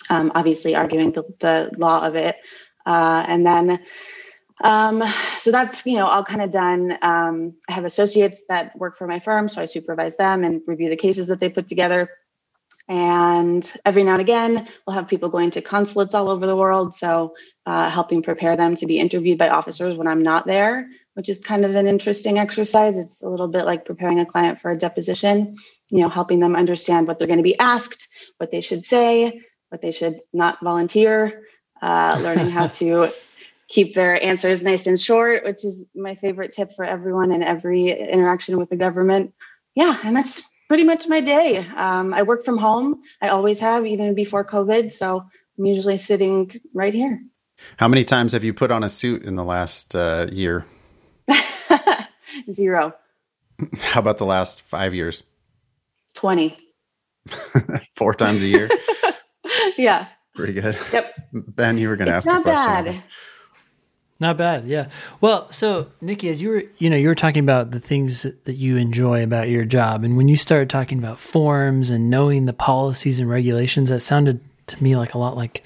um, obviously arguing the, the law of it. Uh, and then, um, so that's you know all kind of done. Um, I have associates that work for my firm, so I supervise them and review the cases that they put together. And every now and again, we'll have people going to consulates all over the world. So, uh, helping prepare them to be interviewed by officers when I'm not there, which is kind of an interesting exercise. It's a little bit like preparing a client for a deposition, you know, helping them understand what they're going to be asked, what they should say, what they should not volunteer, uh, learning how to keep their answers nice and short, which is my favorite tip for everyone in every interaction with the government. Yeah, and that's pretty much my day. Um, I work from home. I always have, even before COVID. So I'm usually sitting right here. How many times have you put on a suit in the last uh, year? Zero. How about the last five years? 20. Four times a year? yeah. Pretty good. Yep. Ben, you were going to ask not a question. bad. Not bad, yeah. Well, so Nikki, as you were, you know, you were talking about the things that you enjoy about your job, and when you started talking about forms and knowing the policies and regulations, that sounded to me like a lot like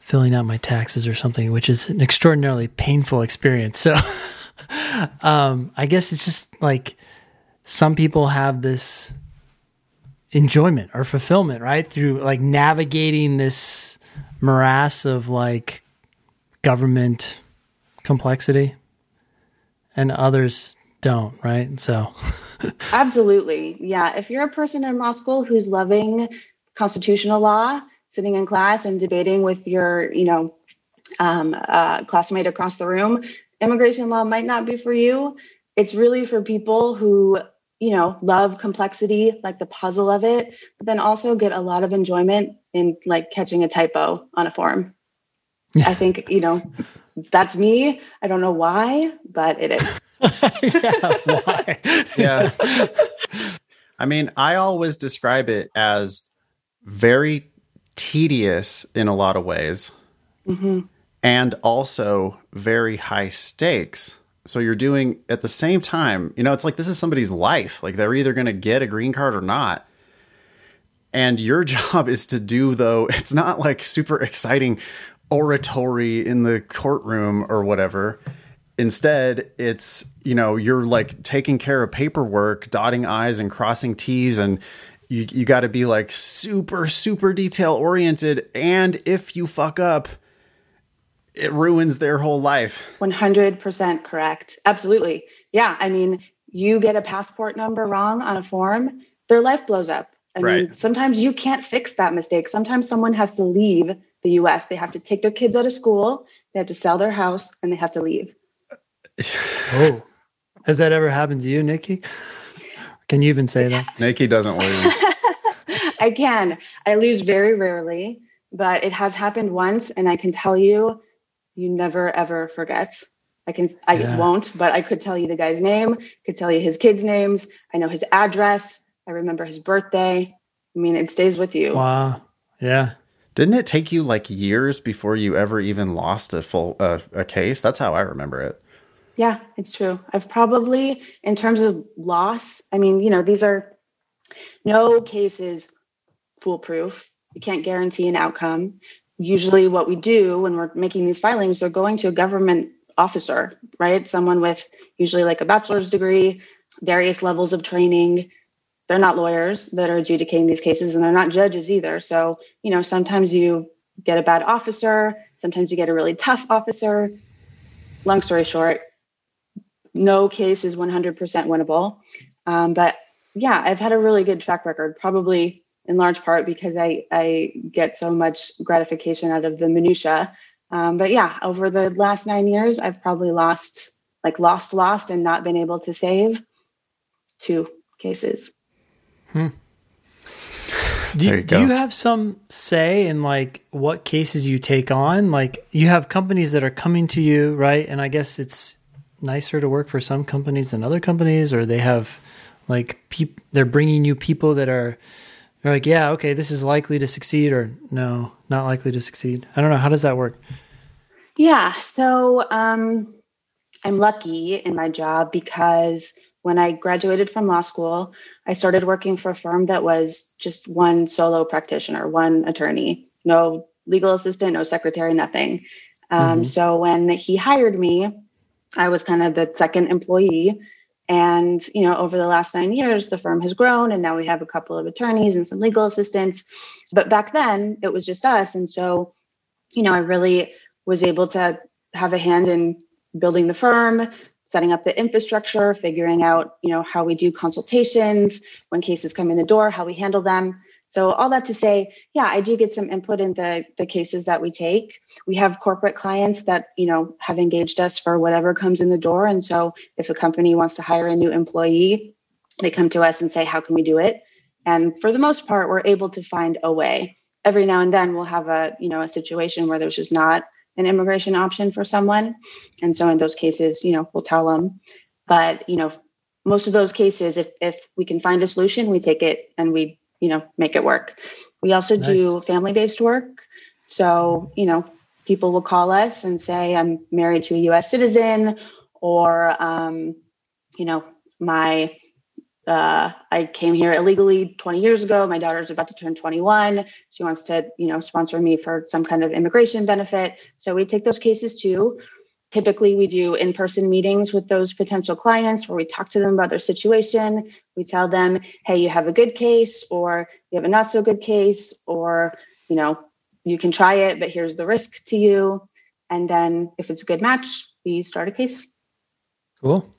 filling out my taxes or something, which is an extraordinarily painful experience. So, um, I guess it's just like some people have this enjoyment or fulfillment, right, through like navigating this morass of like government complexity and others don't right? So absolutely. Yeah. If you're a person in law school who's loving constitutional law sitting in class and debating with your you know um, uh, classmate across the room immigration law might not be for you. It's really for people who you know love complexity like the puzzle of it but then also get a lot of enjoyment in like catching a typo on a form I think, you know, that's me. I don't know why, but it is. yeah, why? yeah. I mean, I always describe it as very tedious in a lot of ways hmm and also very high stakes. So you're doing at the same time, you know, it's like this is somebody's life. Like they're either going to get a green card or not. And your job is to do, though, it's not like super exciting oratory in the courtroom or whatever. Instead, it's, you know, you're like taking care of paperwork, dotting I's and crossing T's, and you, you got to be like super, super detail oriented. And if you fuck up, it ruins their whole life. 100% correct. Absolutely. Yeah. I mean, you get a passport number wrong on a form, their life blows up. I mean, sometimes you can't fix that mistake. Sometimes someone has to leave the US. They have to take their kids out of school, they have to sell their house, and they have to leave. oh has that ever happened to you nikki can you even say that Nikki doesn't lose. I can. I lose very rarely, but it has happened once, and I can tell you, you never ever forget. I can. I Yeah. won't, but I could tell you the guy's name. Could tell you his kids' names. I know his address. I remember his birthday. I mean, it stays with you. wow yeah Didn't it take you like years before you ever even lost a full uh, a case? That's how I remember it. Yeah, it's true. I've probably, in terms of loss, I mean, you know, these are no cases foolproof. You can't guarantee an outcome. Usually, what we do when we're making these filings, they're going to a government officer, right? Someone with usually like a bachelor's degree, various levels of training. They're not lawyers that are adjudicating these cases, and they're not judges either. So, you know, sometimes you get a bad officer, sometimes you get a really tough officer. Long story short, no case is 100% winnable. Um, but yeah, I've had a really good track record, probably in large part because I, I get so much gratification out of the minutia. Um, but yeah, over the last nine years, I've probably lost, like lost, lost, and not been able to save two cases. Do you, you do you have some say in like what cases you take on? Like you have companies that are coming to you, right? And I guess it's nicer to work for some companies than other companies, or they have like peop- they're bringing you people that are they're like, yeah, okay, this is likely to succeed, or no, not likely to succeed. I don't know. How does that work? Yeah. So um, I'm lucky in my job because when I graduated from law school, I started working for a firm that was just one solo practitioner, one attorney, no legal assistant, no secretary, nothing. Um, mm-hmm. So when he hired me, I was kind of the second employee. And, you know, over the last nine years, the firm has grown and now we have a couple of attorneys and some legal assistants. But back then it was just us. And so, you know, I really was able to have a hand in building the firm, setting up the infrastructure, figuring out, you know, how we do consultations, when cases come in the door, how we handle them. So all that to say, yeah, I do get some input in the, the cases that we take. We have corporate clients that, you know, have engaged us for whatever comes in the door. And so if a company wants to hire a new employee, they come to us and say, how can we do it? And for the most part, we're able to find a way. Every now and then we'll have a, you know, a situation where there's just not an immigration option for someone. And so in those cases, you know, we'll tell them. But, you know, most of those cases, if if we can find a solution, we take it and we you know make it work we also nice. do family based work so you know people will call us and say i'm married to a us citizen or um, you know my uh, I came here illegally 20 years ago. My daughter's about to turn 21. She wants to, you know, sponsor me for some kind of immigration benefit. So we take those cases too. Typically, we do in person meetings with those potential clients where we talk to them about their situation. We tell them, hey, you have a good case, or you have a not so good case, or, you know, you can try it, but here's the risk to you. And then if it's a good match, we start a case. Cool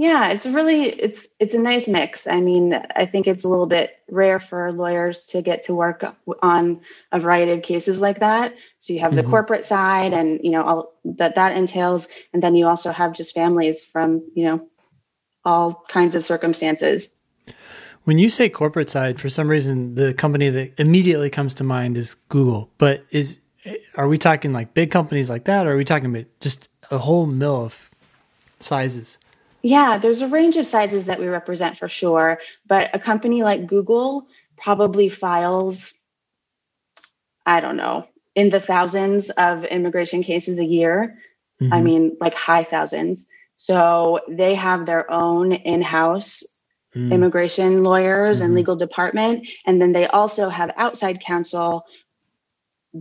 yeah it's really it's it's a nice mix. I mean i think it's a little bit rare for lawyers to get to work on a variety of cases like that. So you have mm-hmm. the corporate side and you know all that that entails. And then you also have just families from you know all kinds of circumstances. When you say corporate side for some reason the company that immediately comes to mind is google. But is are we talking like big companies like that or are we talking about just a whole mill of sizes yeah, there's a range of sizes that we represent for sure, but a company like Google probably files, I don't know, in the thousands of immigration cases a year. Mm-hmm. I mean, like high thousands. So they have their own in house mm. immigration lawyers mm-hmm. and legal department. And then they also have outside counsel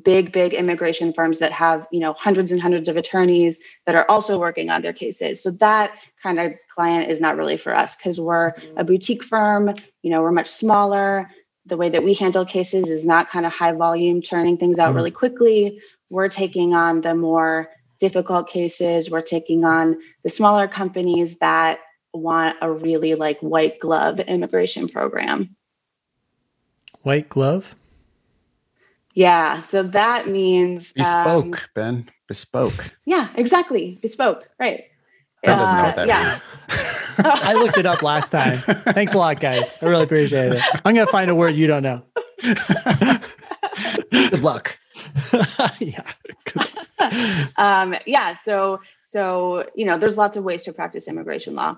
big big immigration firms that have you know hundreds and hundreds of attorneys that are also working on their cases. So that kind of client is not really for us because we're mm-hmm. a boutique firm. You know we're much smaller. The way that we handle cases is not kind of high volume churning things out really mm-hmm. quickly. We're taking on the more difficult cases. We're taking on the smaller companies that want a really like white glove immigration program. White glove yeah. So that means bespoke, um, Ben. Bespoke. Yeah, exactly. Bespoke. Right. Ben doesn't know what that yeah. means. I looked it up last time. Thanks a lot, guys. I really appreciate it. I'm gonna find a word you don't know. Good luck. yeah. um, yeah. So so you know, there's lots of ways to practice immigration law.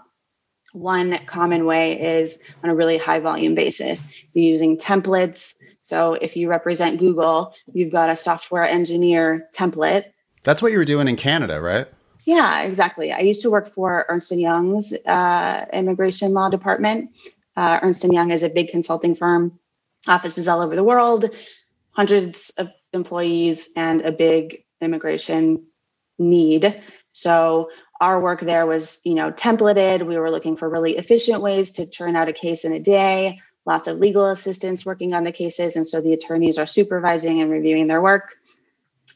One common way is on a really high volume basis. You're using templates so if you represent Google, you've got a software engineer template. That's what you were doing in Canada, right? Yeah, exactly. I used to work for Ernst & Young's uh, immigration law department. Uh, Ernst & Young is a big consulting firm, offices all over the world, hundreds of employees, and a big immigration need. So our work there was, you know, templated. We were looking for really efficient ways to churn out a case in a day lots of legal assistants working on the cases. And so the attorneys are supervising and reviewing their work.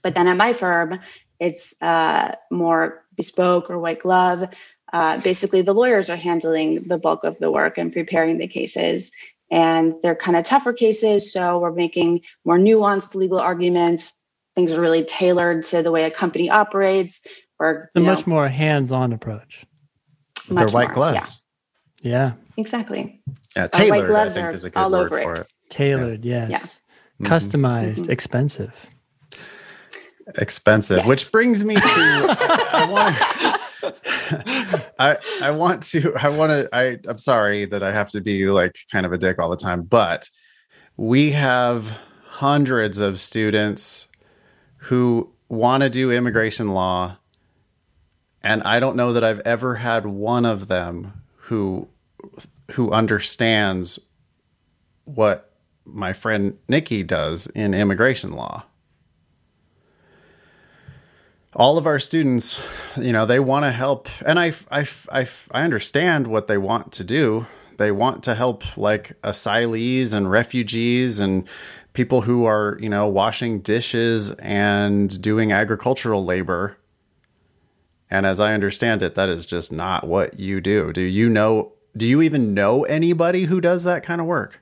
But then at my firm, it's uh, more bespoke or white glove. Uh, basically, the lawyers are handling the bulk of the work and preparing the cases. And they're kind of tougher cases. So we're making more nuanced legal arguments. Things are really tailored to the way a company operates. Or a much more hands on approach. They're white more, gloves. Yeah. Yeah. Exactly. Yeah, tailored, I think, is a good word for it. it. Tailored, yeah. yes. Yeah. Customized, mm-hmm. expensive. Expensive, yes. which brings me to I want I I want to I want to I I'm sorry that I have to be like kind of a dick all the time, but we have hundreds of students who want to do immigration law and I don't know that I've ever had one of them who who understands what my friend Nikki does in immigration law. All of our students, you know, they want to help, and I, I, I, I understand what they want to do. They want to help like asylees and refugees and people who are, you know, washing dishes and doing agricultural labor. And as I understand it, that is just not what you do. Do you know? Do you even know anybody who does that kind of work?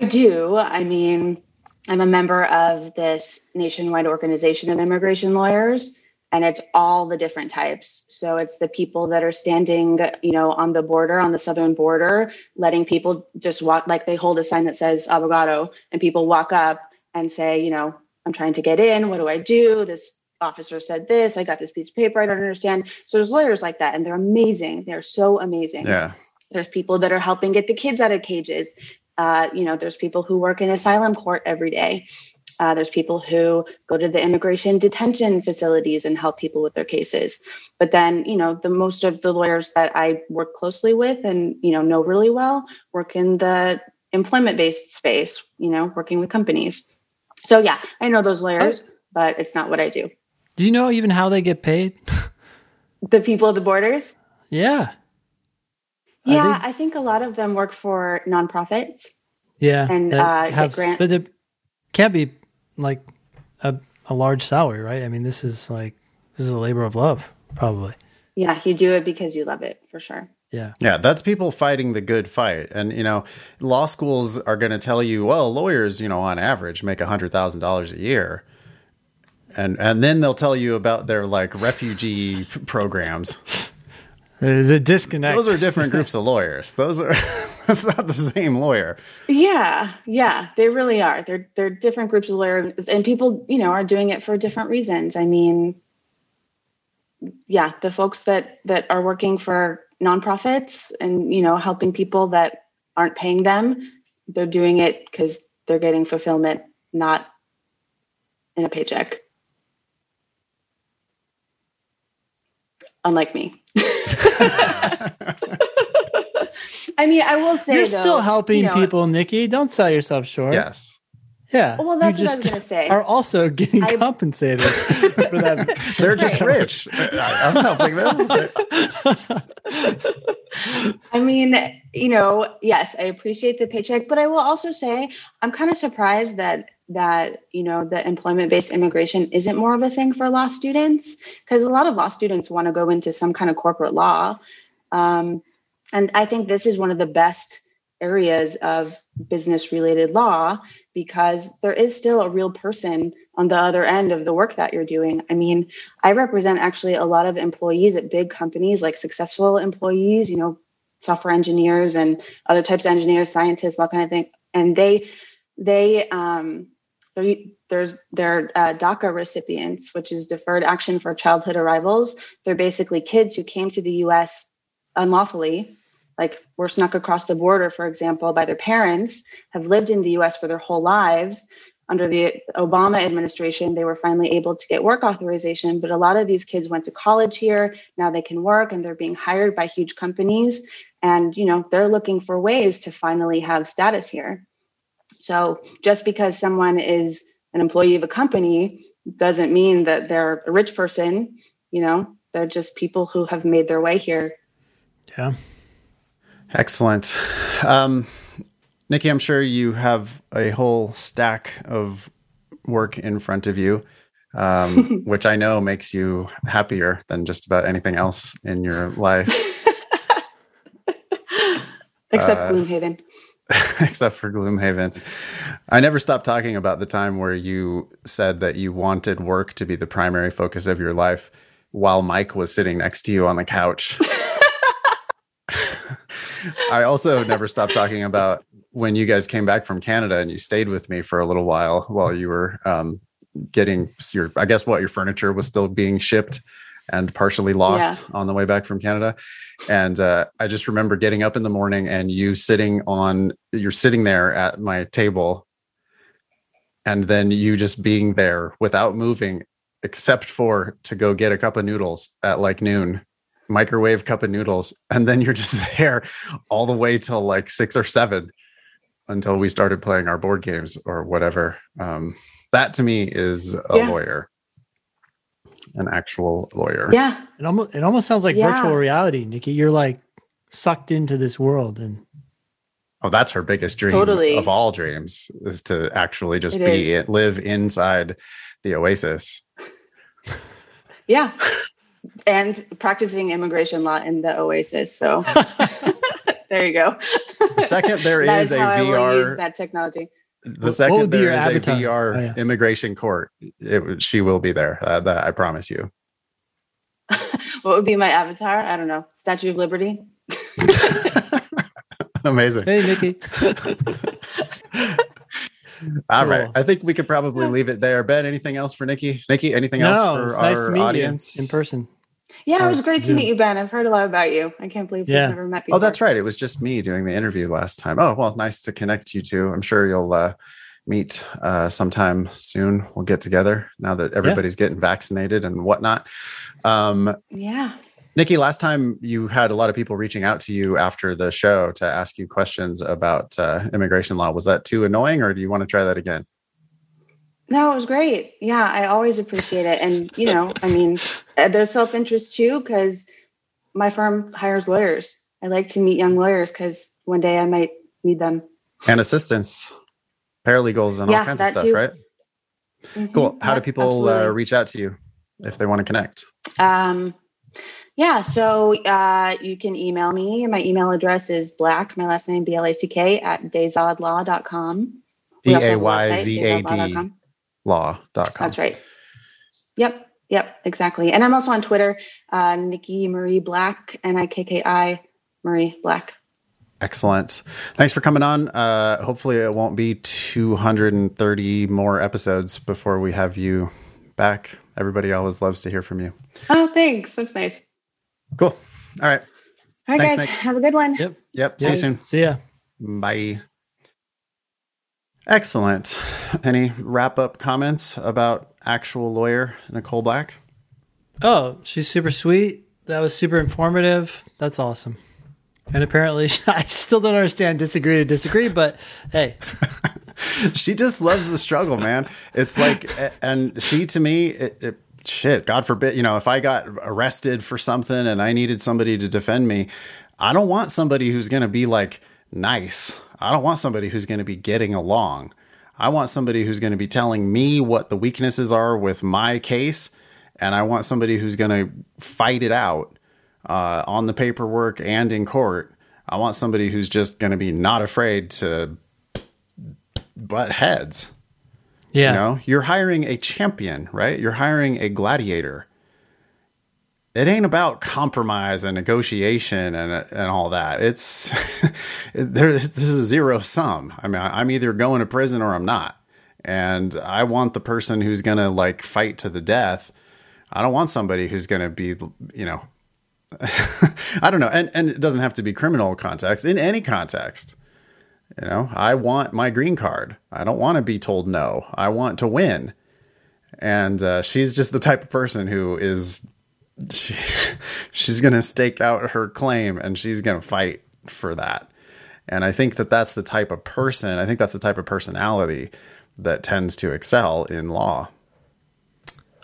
I do. I mean, I'm a member of this nationwide organization of immigration lawyers, and it's all the different types. So it's the people that are standing, you know, on the border, on the southern border, letting people just walk, like they hold a sign that says abogado, and people walk up and say, you know, I'm trying to get in. What do I do? This officer said this. I got this piece of paper. I don't understand. So there's lawyers like that, and they're amazing. They're so amazing. Yeah. There's people that are helping get the kids out of cages. Uh, you know, there's people who work in asylum court every day. Uh, there's people who go to the immigration detention facilities and help people with their cases. But then, you know, the most of the lawyers that I work closely with and you know know really well work in the employment-based space. You know, working with companies. So yeah, I know those lawyers, oh. but it's not what I do. Do you know even how they get paid? the people at the borders? Yeah. Yeah, I, I, think a lot of them work for nonprofits. Yeah, and uh, have, grants. but it can't be like a a large salary, right? I mean, this is like this is a labor of love, probably. Yeah, you do it because you love it, for sure. Yeah. Yeah, that's people fighting the good fight. And, you know, law schools are going to tell you, well, lawyers, you know, on average make $100,000 a year. And and then they'll tell you about their like refugee programs. There's a disconnect. Those are different groups of lawyers. Those are that's not the same lawyer. Yeah, yeah, they really are. They're they're different groups of lawyers, and people, you know, are doing it for different reasons. I mean, yeah, the folks that that are working for nonprofits and you know helping people that aren't paying them, they're doing it because they're getting fulfillment, not in a paycheck. Unlike me. I mean, I will say you're though, still helping you know, people, Nikki. Don't sell yourself short. Yes. Yeah. Well, that's what I was going to say. Are also getting I, compensated for that. They're just rich. I'm helping them. I mean, you know, yes, I appreciate the paycheck, but I will also say I'm kind of surprised that that you know the employment based immigration isn't more of a thing for law students because a lot of law students want to go into some kind of corporate law. Um, and i think this is one of the best areas of business related law because there is still a real person on the other end of the work that you're doing. I mean i represent actually a lot of employees at big companies like successful employees you know software engineers and other types of engineers scientists that kind of thing. And they they um, there's they're uh, DACA recipients, which is Deferred Action for Childhood Arrivals. They're basically kids who came to the U.S. unlawfully, like were snuck across the border, for example, by their parents, have lived in the U.S. for their whole lives. Under the Obama administration, they were finally able to get work authorization, but a lot of these kids went to college here. Now they can work, and they're being hired by huge companies, and you know they're looking for ways to finally have status here. So just because someone is an employee of a company doesn't mean that they're a rich person. You know, they're just people who have made their way here. Yeah. Excellent. Um, Nikki, I'm sure you have a whole stack of work in front of you, um, which I know makes you happier than just about anything else in your life. Except uh, Gloomhaven. except for Gloomhaven. I never stopped talking about the time where you said that you wanted work to be the primary focus of your life while Mike was sitting next to you on the couch. I also never stopped talking about when you guys came back from Canada and you stayed with me for a little while while you were um, getting your, I guess, what your furniture was still being shipped and partially lost yeah. on the way back from Canada. And uh, I just remember getting up in the morning and you sitting on, you're sitting there at my table, and then you just being there without moving except for to go get a cup of noodles at like noon, microwave cup of noodles, and then you're just there all the way till like six or seven until we started playing our board games or whatever. Um, that to me is a Yeah. lawyer, an actual lawyer. Yeah. It almost it almost sounds like Yeah. virtual reality, Nikki. You're like sucked into this world, and Oh, that's her biggest dream Totally. of all dreams is to actually just It be it, live inside the oasis. Yeah. and practicing immigration law in the Oasis. So there you go. The second there is, That is a how I will use VR, that technology. The What second would be there your is a avatar? VR Oh, yeah. immigration court, it, she will be there. Uh, that I promise you. What would be my avatar? I don't know. Statue of Liberty. Amazing. hey, Nikki. All right. Cool. I think we could probably leave it there. Ben, anything else for Nikki? Nikki, anything else for it's our nice to audience? you in person. Yeah, Oh, it was great to Zoom. meet you, Ben. I've heard a lot about you. I can't believe Yeah. we've never met before. Oh, that's right. It was just me doing the interview last time. Oh, well, nice to connect you two. I'm sure you'll uh, meet uh, sometime soon. We'll get together now that everybody's getting vaccinated and whatnot. Um, Yeah. Nikki, last time you had a lot of people reaching out to you after the show to ask you questions about uh, immigration law. Was that too annoying, or do you want to try that again? No, it was great. Yeah, I always appreciate it. And, you know, I mean, uh, there's self interest too, because my firm hires lawyers. I like to meet young lawyers because one day I might need them. And assistance, paralegals, and all kinds of stuff, too. right? Mhm. Cool. How do people uh, reach out to you if they want to connect? Um, yeah, so uh, you can email me. My email address is black, my last name, B L A C K, at dayzadlaw.com. D A Y Z A D. law.com. That's right. Yep, yep, exactly. And I'm also on Twitter, uh, Nikki Marie Black, N I K K I Marie Black. Excellent. Thanks for coming on. Uh, hopefully, it won't be 230 more episodes before we have you back. Everybody always loves to hear from you. Oh, thanks. That's nice. Cool. All right. All right, Thanks, guys. Nick. Have a good one. Yep. Yep. See Yeah. you soon. See ya. Bye. Excellent. Any wrap up comments about actual lawyer Nicole Black? Oh, she's super sweet. That was super informative. That's awesome. And apparently, I still don't understand disagree to disagree, but hey, she just loves the struggle, man. It's like, and she to me, it, it, shit, God forbid, you know, if I got arrested for something and I needed somebody to defend me, I don't want somebody who's going to be like nice. I don't want somebody who's going to be getting along. I want somebody who's going to be telling me what the weaknesses are with my case. And I want somebody who's going to fight it out uh, on the paperwork and in court. I want somebody who's just going to be not afraid to butt heads. yeah, You know, you're hiring a champion, right? You're hiring a gladiator. It ain't about compromise and negotiation and and all that. It's there. This is zero sum. I mean, I'm either going to prison or I'm not, and I want the person who's gonna like fight to the death. I don't want somebody who's gonna be, you know, I don't know, and and it doesn't have to be criminal context. In any context, you know, I want my green card. I don't want to be told no. I want to win. And uh, she's just the type of person who is, she, she's going to stake out her claim and she's going to fight for that. And I think that that's the type of person, I think that's the type of personality that tends to excel in law.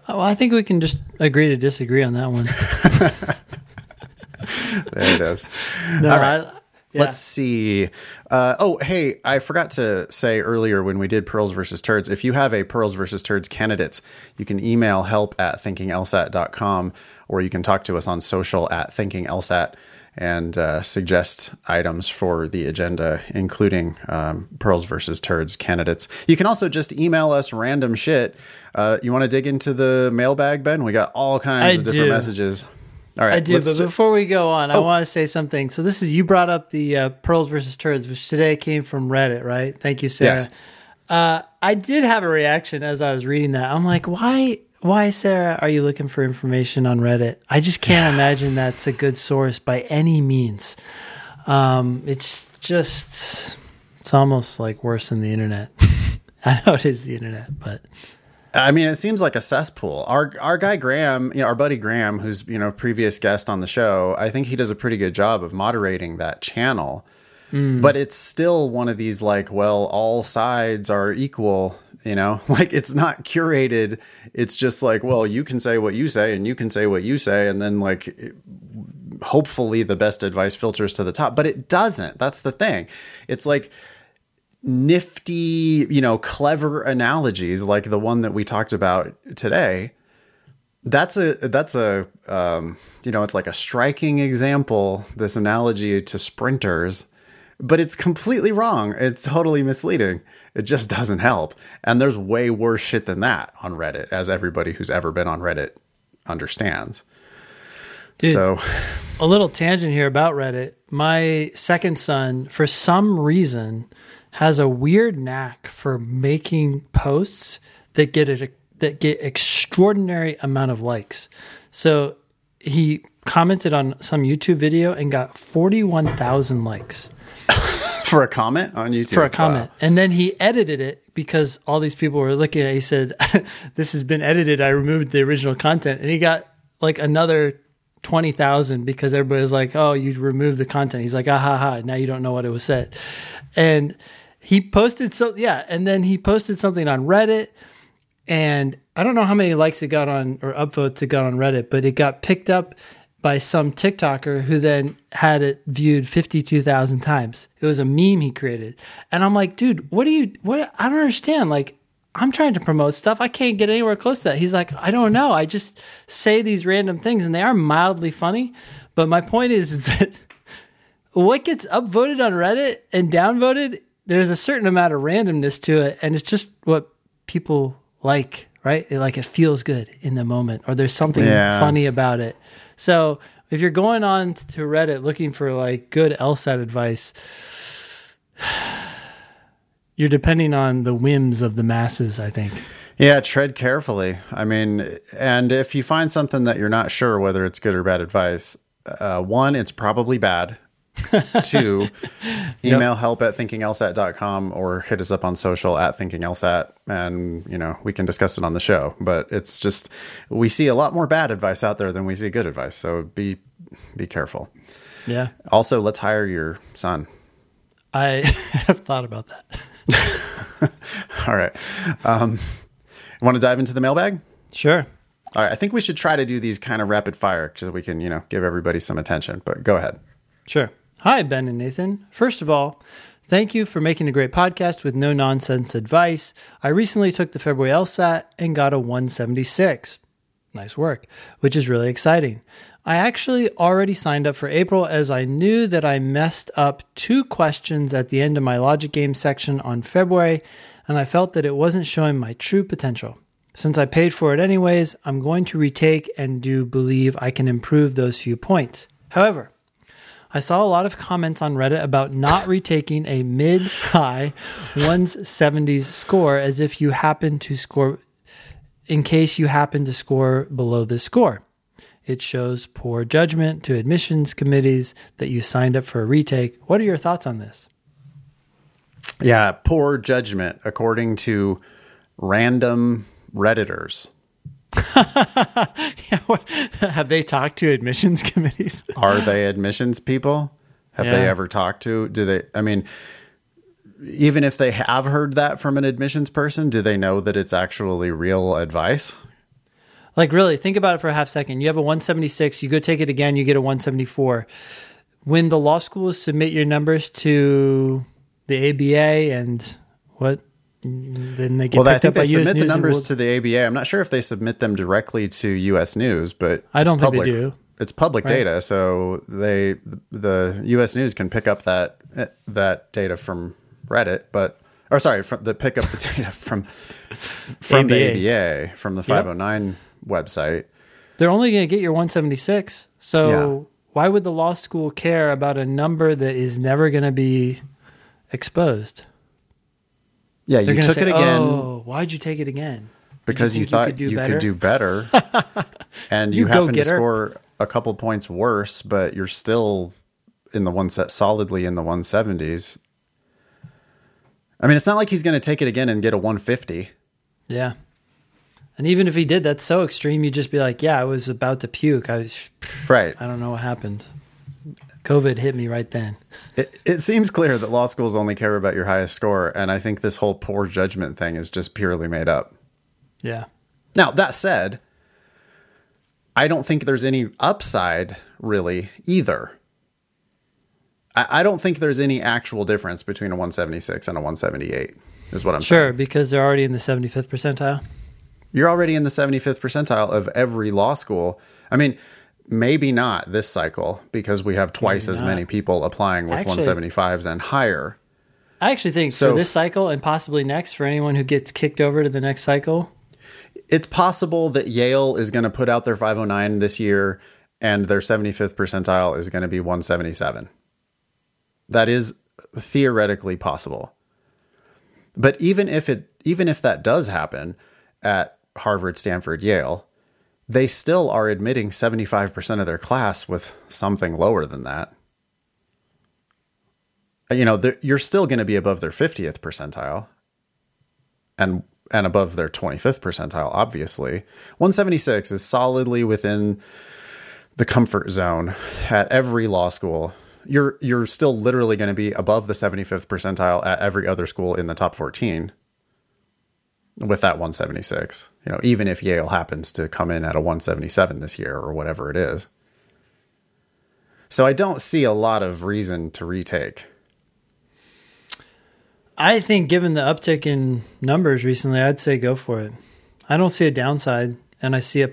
well, I think we can just agree to disagree on that one. There it is. No, All right. I, yeah. Let's see. Uh, oh, hey, I forgot to say earlier when we did Pearls versus Turds, if you have a Pearls versus Turds candidates, you can email help at thinkinglsat.com or you can talk to us on social at thinkinglsat and uh, suggest items for the agenda, including um, Pearls versus Turds candidates. You can also just email us random shit. Uh, you want to dig into the mailbag, Ben? We got all kinds I of different do. messages. All right, I do, but before we go on, I Oh. want to say something. So this is you brought up the uh, pearls versus turds, which today came from Reddit, right? Thank you, Sarah. Yes. Uh, I did have a reaction as I was reading that. I'm like, why, why, Sarah, are you looking for information on Reddit? I just can't imagine that's a good source by any means. Um, it's just, it's almost like worse than the internet. I know it is the internet, but I mean, it seems like a cesspool. Our our guy Graham, you know, our buddy Graham, who's you know previous guest on the show, I think he does a pretty good job of moderating that channel. Mm. But it's still one of these like, well, all sides are equal. You know, like it's not curated. It's just like, well, you can say what you say, and you can say what you say, and then like, hopefully, the best advice filters to the top. But it doesn't. That's the thing. It's like nifty, you know, clever analogies like the one that we talked about today. That's a that's a um, you know it's like a striking example. This analogy to sprinters, but it's completely wrong. It's totally misleading. It just doesn't help. And there's way worse shit than that on Reddit, as everybody who's ever been on Reddit understands. Dude, so, a little tangent here about Reddit. My second son, for some reason, has a weird knack for making posts that get it that get extraordinary amount of likes. So he commented on some YouTube video and got 41,000 likes. for a comment on YouTube. For a comment. Wow. And then he edited it because all these people were looking at it. He said, This has been edited. I removed the original content. And he got like another 20,000 because everybody was like, Oh, you removed the content. He's like, Ah ha ha. Now you don't know what it was said. And he posted so yeah, and then he posted something on Reddit, and I don't know how many likes it got on or upvotes it got on Reddit, but it got picked up by some TikToker who then had it viewed 52,000 times. It was a meme he created. And I'm like, dude, what do you, what, I don't understand. Like, I'm trying to promote stuff. I can't get anywhere close to that. He's like, I don't know. I just say these random things and they are mildly funny. But my point is, is that what gets upvoted on Reddit and downvoted there's a certain amount of randomness to it, and it's just what people like, right? It, like it feels good in the moment, or there's something yeah. funny about it. So if you're going on to Reddit looking for like good LSAT advice, you're depending on the whims of the masses, I think. Yeah, tread carefully. I mean, and if you find something that you're not sure whether it's good or bad advice, uh, one, it's probably bad. Two, email yep. help at thinkinglsat.com or hit us up on social at thinkinglsat and, you know, we can discuss it on the show. But it's just, we see a lot more bad advice out there than we see good advice. So be, be careful. Yeah. Also, let's hire your son. I have thought about that. All right. Um, want to dive into the mailbag? Sure. All right. I think we should try to do these kind of rapid fire so we can, you know, give everybody some attention. But go ahead. Sure. Hi, Ben and Nathan. First of all, thank you for making a great podcast with no nonsense advice. I recently took the February LSAT and got a 176. Nice work, which is really exciting. I actually already signed up for April as I knew that I messed up two questions at the end of my logic game section on February, and I felt that it wasn't showing my true potential. Since I paid for it anyways, I'm going to retake and do believe I can improve those few points. However, I saw a lot of comments on Reddit about not retaking a mid high 170s score as if you happen to score, in case you happen to score below this score. It shows poor judgment to admissions committees that you signed up for a retake. What are your thoughts on this? Yeah, poor judgment, according to random Redditors. yeah, what, have they talked to admissions committees? Are they admissions people? Have yeah. they ever talked to? Do they? I mean, even if they have heard that from an admissions person, do they know that it's actually real advice? Like, really, think about it for a half second. You have a 176, you go take it again, you get a 174. When the law schools submit your numbers to the ABA and what then they get well, I think they submit the numbers to the ABA. I'm not sure if they submit them directly to U.S. News, but I don't think they do. It's public right? data, so they the U.S. News can pick up that that data from Reddit, but or sorry, from the pick up the data from from ABA. the ABA from the 509 yep. Oh website. They're only going to get your 176. So yeah. why would the law school care about a number that is never going to be exposed? Yeah, you took say, it again. Oh, why'd you take it again? Because you, you thought you, could do, you could do better, and you, you happen to score a couple points worse, but you're still in the one set solidly in the 170s. I mean, it's not like he's going to take it again and get a 150. Yeah. And even if he did, that's so extreme. You'd just be like, "Yeah, I was about to puke. I was, Right. I don't know what happened. COVID hit me right then." It, it seems clear that law schools only care about your highest score, and I think this whole poor judgment thing is just purely made up. Yeah. Now, that said, I don't think there's any upside really either. I, I don't think there's any actual difference between a 176 and a 178, is what I'm saying. Sure, because they're already in the 75th percentile. You're already in the 75th percentile of every law school. I mean, maybe not this cycle because we have twice as not. many people applying with Actually- 175s and higher. I actually think So- for this cycle and possibly next, for anyone who gets kicked over to the next cycle, It's possible that Yale is going to put out their 509 this year and their 75th percentile is going to be 177. That is theoretically possible. But even if it even if that does happen at Harvard, Stanford, Yale, they still are admitting 75% of their class with something lower than that. Uh, you know, you're still going to be above their 50th percentile and and above their 25th percentile obviously. 176 is solidly within the comfort zone at every law school. You're you're still literally going to be above the 75th percentile at every other school in the top 14 with that 176 you know even if Yale happens to come in at a 177 this year or whatever it is so I don't see a lot of reason to retake I think given the uptick in numbers recently, I'd say go for it. I don't see a downside, and I see a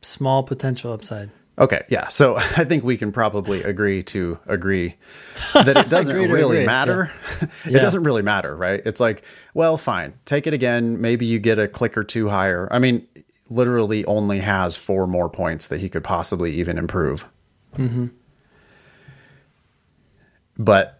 small potential upside. Okay, yeah. So I think we can probably agree to agree that it doesn't really agree, matter. it Yeah. doesn't really matter, right? It's like, well, fine, take it again. Maybe you get a click or two higher. I mean, literally only has four more points that he could possibly even improve. Mm-hmm. But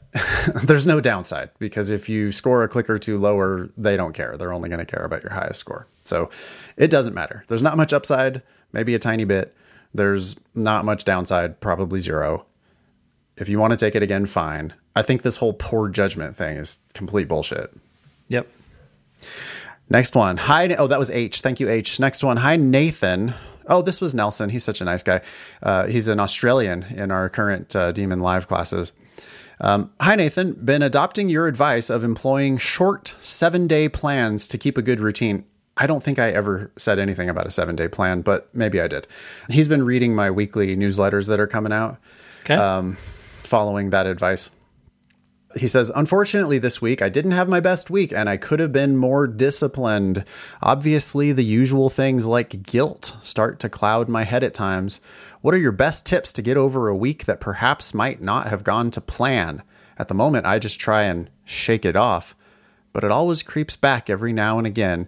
there's no downside because if you score a click or two lower, they don't care. They're only going to care about your highest score. So it doesn't matter. There's not much upside, maybe a tiny bit. There's not much downside, probably zero. If you want to take it again, fine. I think this whole poor judgment thing is complete bullshit. Yep. Next one. Hi. Oh, that was H. Thank you, H. Next one. Hi, Nathan. Oh, this was Nelson. He's such a nice guy. Uh, he's an Australian in our current uh, Demon Live classes. Um, Hi, Nathan. Been adopting your advice of employing short seven day plans to keep a good routine. I don't think I ever said anything about a seven day plan, but maybe I did. He's been reading my weekly newsletters that are coming out Okay. Um, following that advice. He says, Unfortunately, this week I didn't have my best week and I could have been more disciplined. Obviously, the usual things like guilt start to cloud my head at times. What are your best tips to get over a week that perhaps might not have gone to plan? At the moment, I just try and shake it off, but it always creeps back every now and again.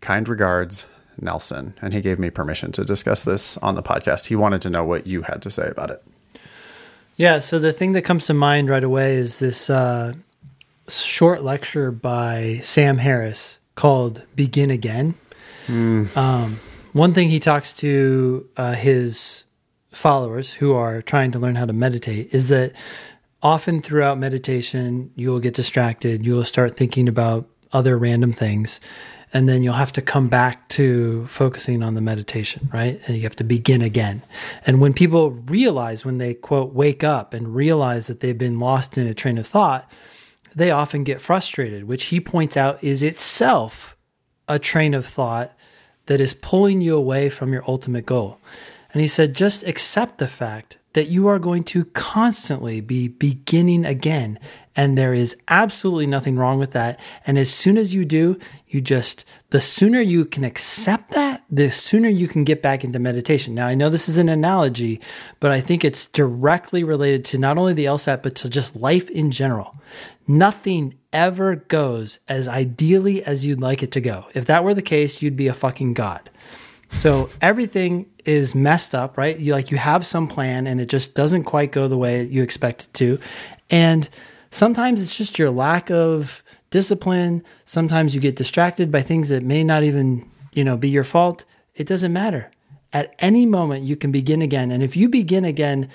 Kind regards, Nelson. And he gave me permission to discuss this on the podcast. He wanted to know what you had to say about it. Yeah, so the thing that comes to mind right away is this uh, short lecture by Sam Harris called Begin Again. Um, one thing he talks to uh, his followers who are trying to learn how to meditate is that often throughout meditation, you will get distracted. You will start thinking about other random things. And then you'll have to come back to focusing on the meditation, right? And you have to begin again. And when people realize, when they quote, wake up and realize that they've been lost in a train of thought, they often get frustrated, which he points out is itself a train of thought that is pulling you away from your ultimate goal. And he said, just accept the fact that you are going to constantly be beginning again. And there is absolutely nothing wrong with that. And as soon as you do, you just, the sooner you can accept that, the sooner you can get back into meditation. Now, I know this is an analogy, but I think it's directly related to not only the LSAT, but to just life in general. Nothing ever goes as ideally as you'd like it to go. If that were the case, you'd be a fucking god. So everything is messed up, right? You like you have some plan and it just doesn't quite go the way you expect it to. And sometimes it's just your lack of discipline. Sometimes you get distracted by things that may not even, you know, be your fault. It doesn't matter. At any moment you can begin again. And if you begin again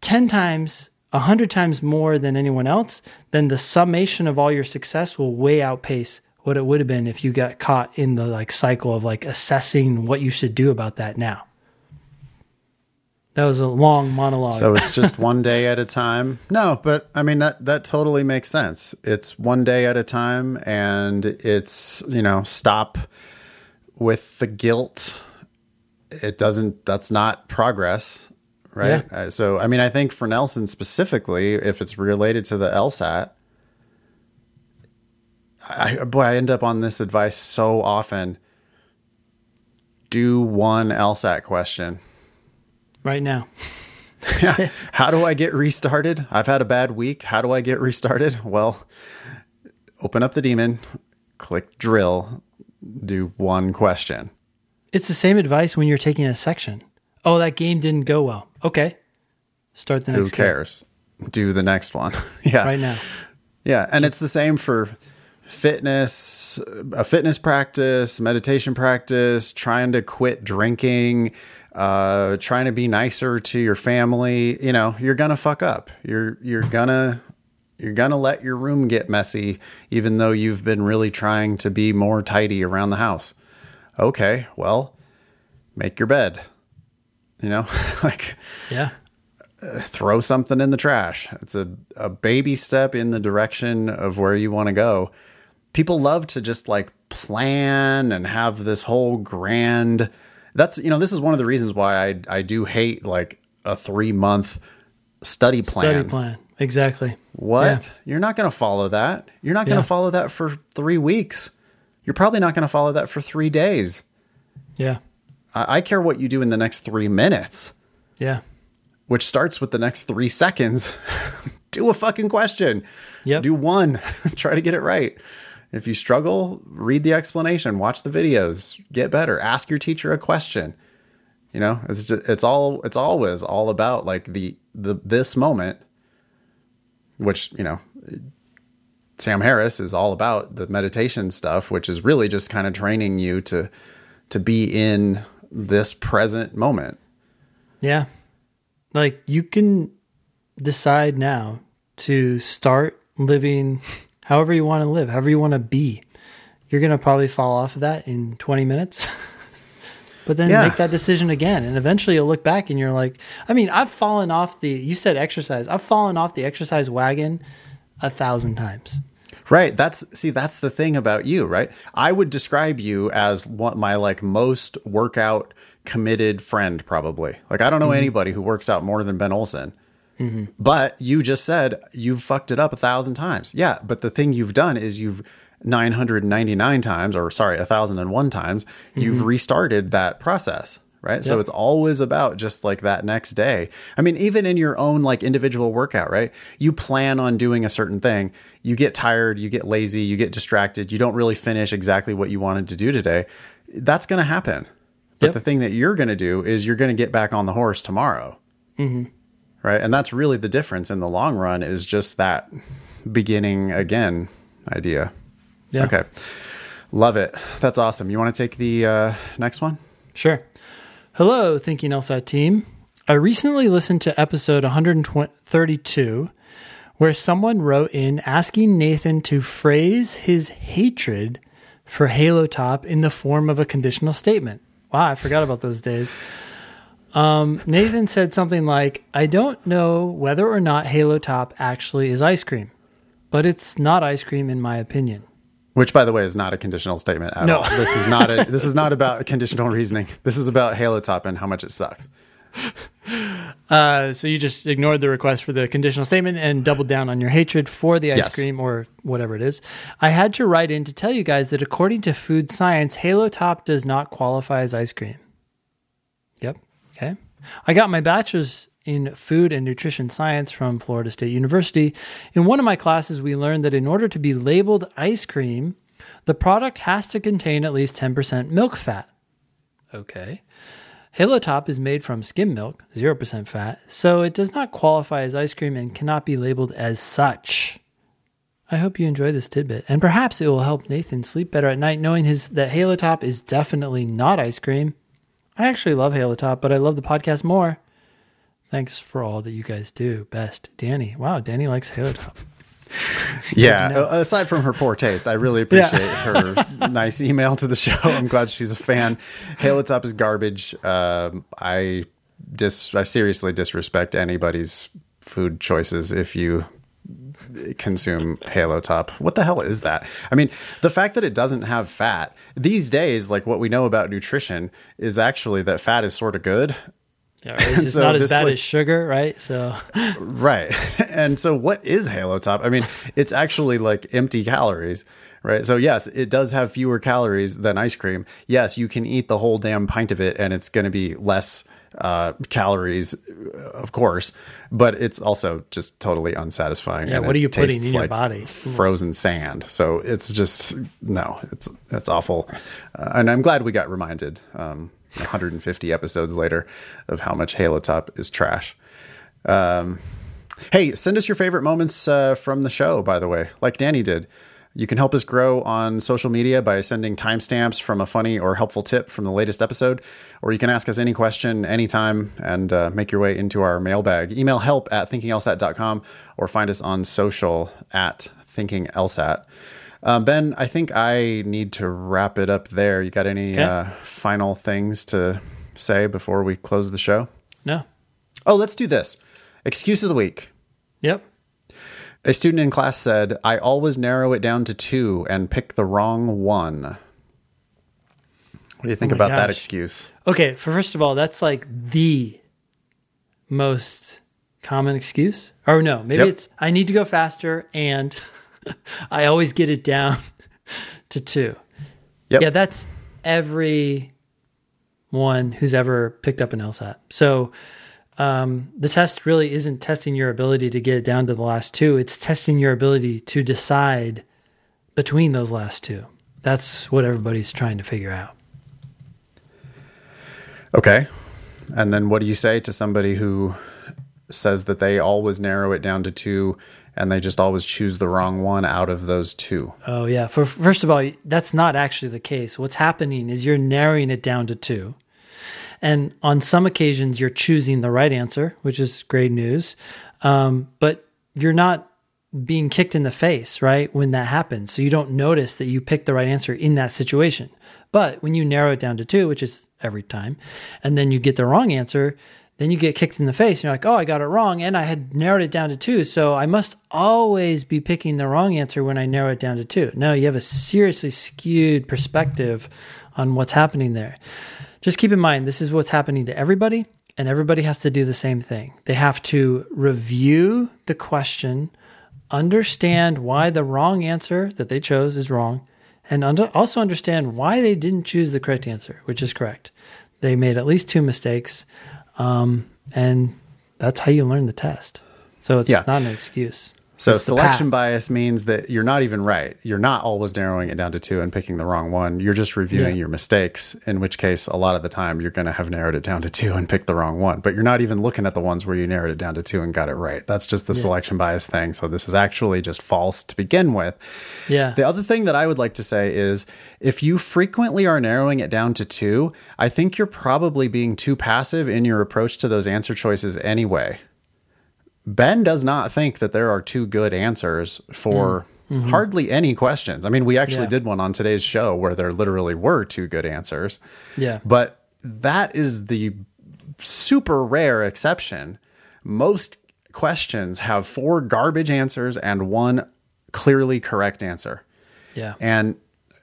10 times, 100 times more than anyone else, then the summation of all your success will way outpace what it would have been if you got caught in the like cycle of like assessing what you should do about that now. That was a long monologue. So it's just one day at a time. No, but I mean that that totally makes sense. It's one day at a time and it's, you know, stop with the guilt. It doesn't that's not progress, right? Yeah. Uh, So I mean I think for Nelson specifically if it's related to the LSAT I boy I end up on this advice so often. Do one LSAT question. Right now. Yeah. How do I get restarted? I've had a bad week. How do I get restarted? Well, open up the Demon, click drill, do one question. It's the same advice when you're taking a section. Oh, that game didn't go well. Okay. Start the Who next game cares? Do the next one. yeah. right now. Yeah. And it's the same for fitness, a fitness practice, meditation practice, trying to quit drinking, uh, trying to be nicer to your family. You know, you're gonna fuck up. You're you're gonna you're gonna let your room get messy, even though you've been really trying to be more tidy around the house. Okay, well, make your bed. You know, like Yeah. throw something in the trash. It's a, a baby step in the direction of where you want to go. People love to just like plan and have this whole grand. That's, you know, this is one of the reasons why I, I do hate like a three month study plan. Study plan. Exactly. What? You're not going to follow that. You're not going to Yeah. follow that for three weeks. You're probably not going to follow that for three days. Yeah. I, I care what you do in the next three minutes Yeah. which starts with the next three seconds. do a fucking question. Yep. Do one. Try to get it right. If you struggle, read the explanation, watch the videos, get better, ask your teacher a question. You know, it's just, it's all it's always all about like the the this moment, which you know, Sam Harris is all about the meditation stuff, which is really just kind of training you to to be in this present moment. Yeah. Like you can decide now to start living however you want to live, however you want to be. You're going to probably fall off of that in 20 minutes. but then Yeah. make that decision again. And eventually you'll look back and you're like, I mean, I've fallen off the, you said exercise. I've fallen off the exercise wagon a thousand times. Right. That's see, that's the thing about you, right? I would describe you as what my like most workout committed friend, probably. Like I don't know mm-hmm. anybody who works out more than Ben Olson. But you just said you've fucked it up a thousand times. Yeah, but the thing you've done is you've 999 times, or sorry, 1001 times, you've mm-hmm. restarted that process. Right. So it's always about just like that next day. I mean, even in your own like individual workout, right? You plan on doing a certain thing. You get tired, you get lazy, you get distracted, you don't really finish exactly what you wanted to do today. That's going to happen. But Yep. the thing that you're going to do is you're going to get back on the horse tomorrow. Mm-hmm. Right. And that's really the difference in the long run is just that beginning again idea. Yeah. Okay. Love it. That's awesome. You want to take the uh, next one? Sure. Hello, Thinking LSAT team. I recently listened to episode 132 where someone wrote in asking Nathan to phrase his hatred for Halo Top in the form of a conditional statement. Wow, I forgot about those days. Um, Nathan said something like, I don't know whether or not Halo Top actually is ice cream, but it's not ice cream in my opinion. Which, by the way, is not a conditional statement at No. all. This is not a. this is not about conditional reasoning. This is about Halo Top and how much it sucks. Uh, so you just ignored the request for the conditional statement and doubled down on your hatred for the ice Yes. cream or whatever it is. I had to write in to tell you guys that according to food science, Halo Top does not qualify as ice cream. Okay. I got my bachelor's in food and nutrition science from Florida State University. In one of my classes, we learned that in order to be labeled ice cream, the product has to contain at least 10% milk fat. Okay. Halo Top is made from skim milk, 0% fat, so it does not qualify as ice cream and cannot be labeled as such. I hope you enjoy this tidbit, and perhaps it will help Nathan sleep better at night knowing his that Halo Top is definitely not ice cream. I actually love Halo Top, but I love the podcast more. Thanks for all that you guys do. Best, Danny. Wow, Danny likes Halo Top. Yeah. Aside from her poor taste, I really appreciate her nice email to the show. I'm glad she's a fan. Halo Top is garbage. Um, I dis I seriously disrespect anybody's food choices if you consume Halo Top. What the hell is that? I mean, the fact that it doesn't have fat these days, like what we know about nutrition, is actually that fat is sort of good. Yeah, it's So not as bad like- as sugar, right? So Right. And so what is Halo Top? I mean, it's actually like empty calories, right? So yes, it does have fewer calories than ice cream. Yes, you can eat the whole damn pint of it and it's going to be less uh, calories, of course, but it's also just totally unsatisfying. Yeah, and what are you putting in your like body? Frozen sand. So it's just no, it's it's awful. Uh, and I'm glad we got reminded um, 150 episodes later of how much Halo Top is trash. Um, hey, send us your favorite moments uh, from the show, by the way, like Danny did. You can help us grow on social media by sending timestamps from a funny or helpful tip from the latest episode, or you can ask us any question anytime and uh, make your way into our mailbag. Email help at thinkinglsat.com or find us on social at thinkinglsat. Um, ben, I think I need to wrap it up there. You got any Okay. uh, final things to say before we close the show? no. Oh, let's do this. Excuse of the week. Yep. A student in class said, I always narrow it down to two and pick the wrong one. What do you think Oh about that excuse? Okay, for first of all, that's like the most common excuse. Or no, maybe Yep. it's I need to go faster and I always get it down to two. Yep. Yeah, that's every one who's ever picked up an LSAT. So um, the test really isn't testing your ability to get it down to the last two. It's testing your ability to decide between those last two. That's what everybody's trying to figure out. Okay. And then what do you say to somebody who says that they always narrow it down to two and they just always choose the wrong one out of those two? Oh yeah. For first of all, that's not actually the case. What's happening is you're narrowing it down to two. And on some occasions you're choosing the right answer, which is great news. Um, but you're not being kicked in the face, right? When that happens. So you don't notice that you picked the right answer in that situation. But when you narrow it down to two, which is every time, and then you get the wrong answer, then you get kicked in the face. And You're like, oh, I got it wrong. And I had narrowed it down to two. So I must always be picking the wrong answer when I narrow it down to two. No, you have a seriously skewed perspective on what's happening there. Just keep in mind, this is what's happening to everybody, and everybody has to do the same thing. They have to review the question, understand why the wrong answer that they chose is wrong, and under, also understand why they didn't choose the correct answer, which is correct. They made at least two mistakes, um, and that's how you learn the test. So it's Yeah. not an excuse. So It's selection bias means that you're not even right. You're not always narrowing it down to two and picking the wrong one. You're just reviewing Yeah. your mistakes, in which case a lot of the time you're going to have narrowed it down to two and picked the wrong one. But you're not even looking at the ones where you narrowed it down to two and got it right. That's just the selection bias thing. So this is actually just false to begin with. Yeah. The other thing that I would like to say is if you frequently are narrowing it down to two, I think you're probably being too passive in your approach to those answer choices anyway. Ben does not think that there are two good answers for hardly any questions. I mean, we actually Yeah. did one on today's show where there literally were two good answers, yeah. but that is the super rare exception. Most questions have four garbage answers and one clearly correct answer. Yeah. And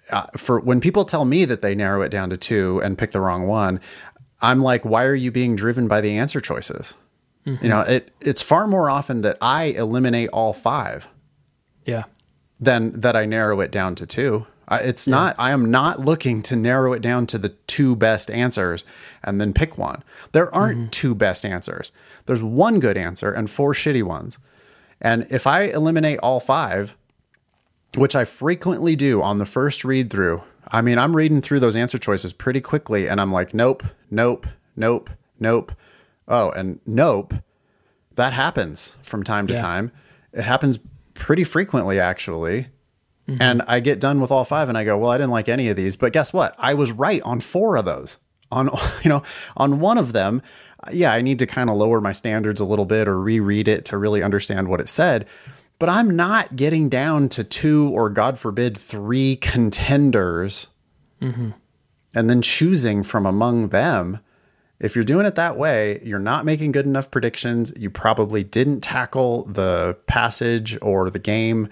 uh, for when people tell me that they narrow it down to two and pick the wrong one, I'm like, why are you being driven by the answer choices? You know, it it's far more often that I eliminate all five Yeah. than that I narrow it down to two. I, it's not. I am not looking to narrow it down to the two best answers and then pick one. There aren't mm-hmm. two best answers. There's one good answer and four shitty ones. And if I eliminate all five, which I frequently do on the first read through, I mean, I'm reading through those answer choices pretty quickly, and I'm like, nope, nope, nope, nope. Oh, and nope. That happens from time to Yeah. time. It happens pretty frequently, actually. And I get done with all five and I go, well, I didn't like any of these. But guess what? I was right on four of those. On, you know, on one of them, yeah, I need to kind of lower my standards a little bit or reread it to really understand what it said. but I'm not getting down to two or, God forbid, three contenders mm-hmm. and then choosing from among them. If you're doing it that way, you're not making good enough predictions. You probably didn't tackle the passage or the game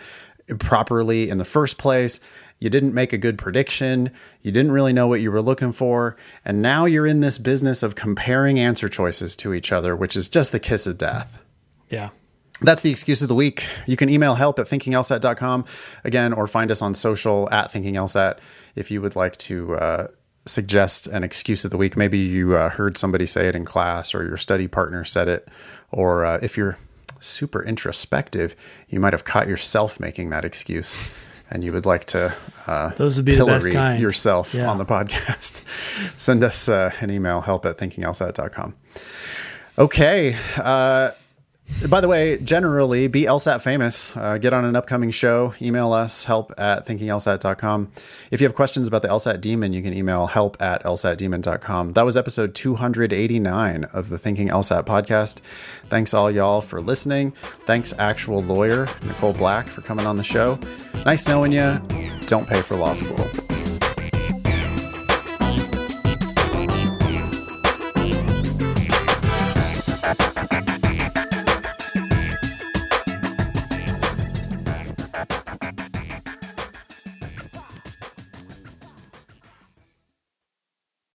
properly in the first place. You didn't make a good prediction. You didn't really know what you were looking for. And now you're in this business of comparing answer choices to each other, which is just the kiss of death. Yeah. That's the excuse of the week. You can email help at thinkinglsat.com again, or find us on social at thinkinglsat if you would like to uh, suggest an excuse of the week. Maybe you uh, heard somebody say it in class, or your study partner said it, or uh, if you're super introspective, you might have caught yourself making that excuse. And you would like to uh, those would be the best kind. yourself yeah. on the podcast, send us uh, an email help at thinkinglsat.com. Okay. By the way, generally be LSAT famous. Uh, get on an upcoming show. Email us help at thinkinglsat.com. If you have questions about the LSAT demon, you can email help at lsatdemon.com. That was episode 289 of the Thinking LSAT podcast. Thanks all y'all for listening. Thanks, actual lawyer Nicole Black, for coming on the show. Nice knowing you. Don't pay for law school.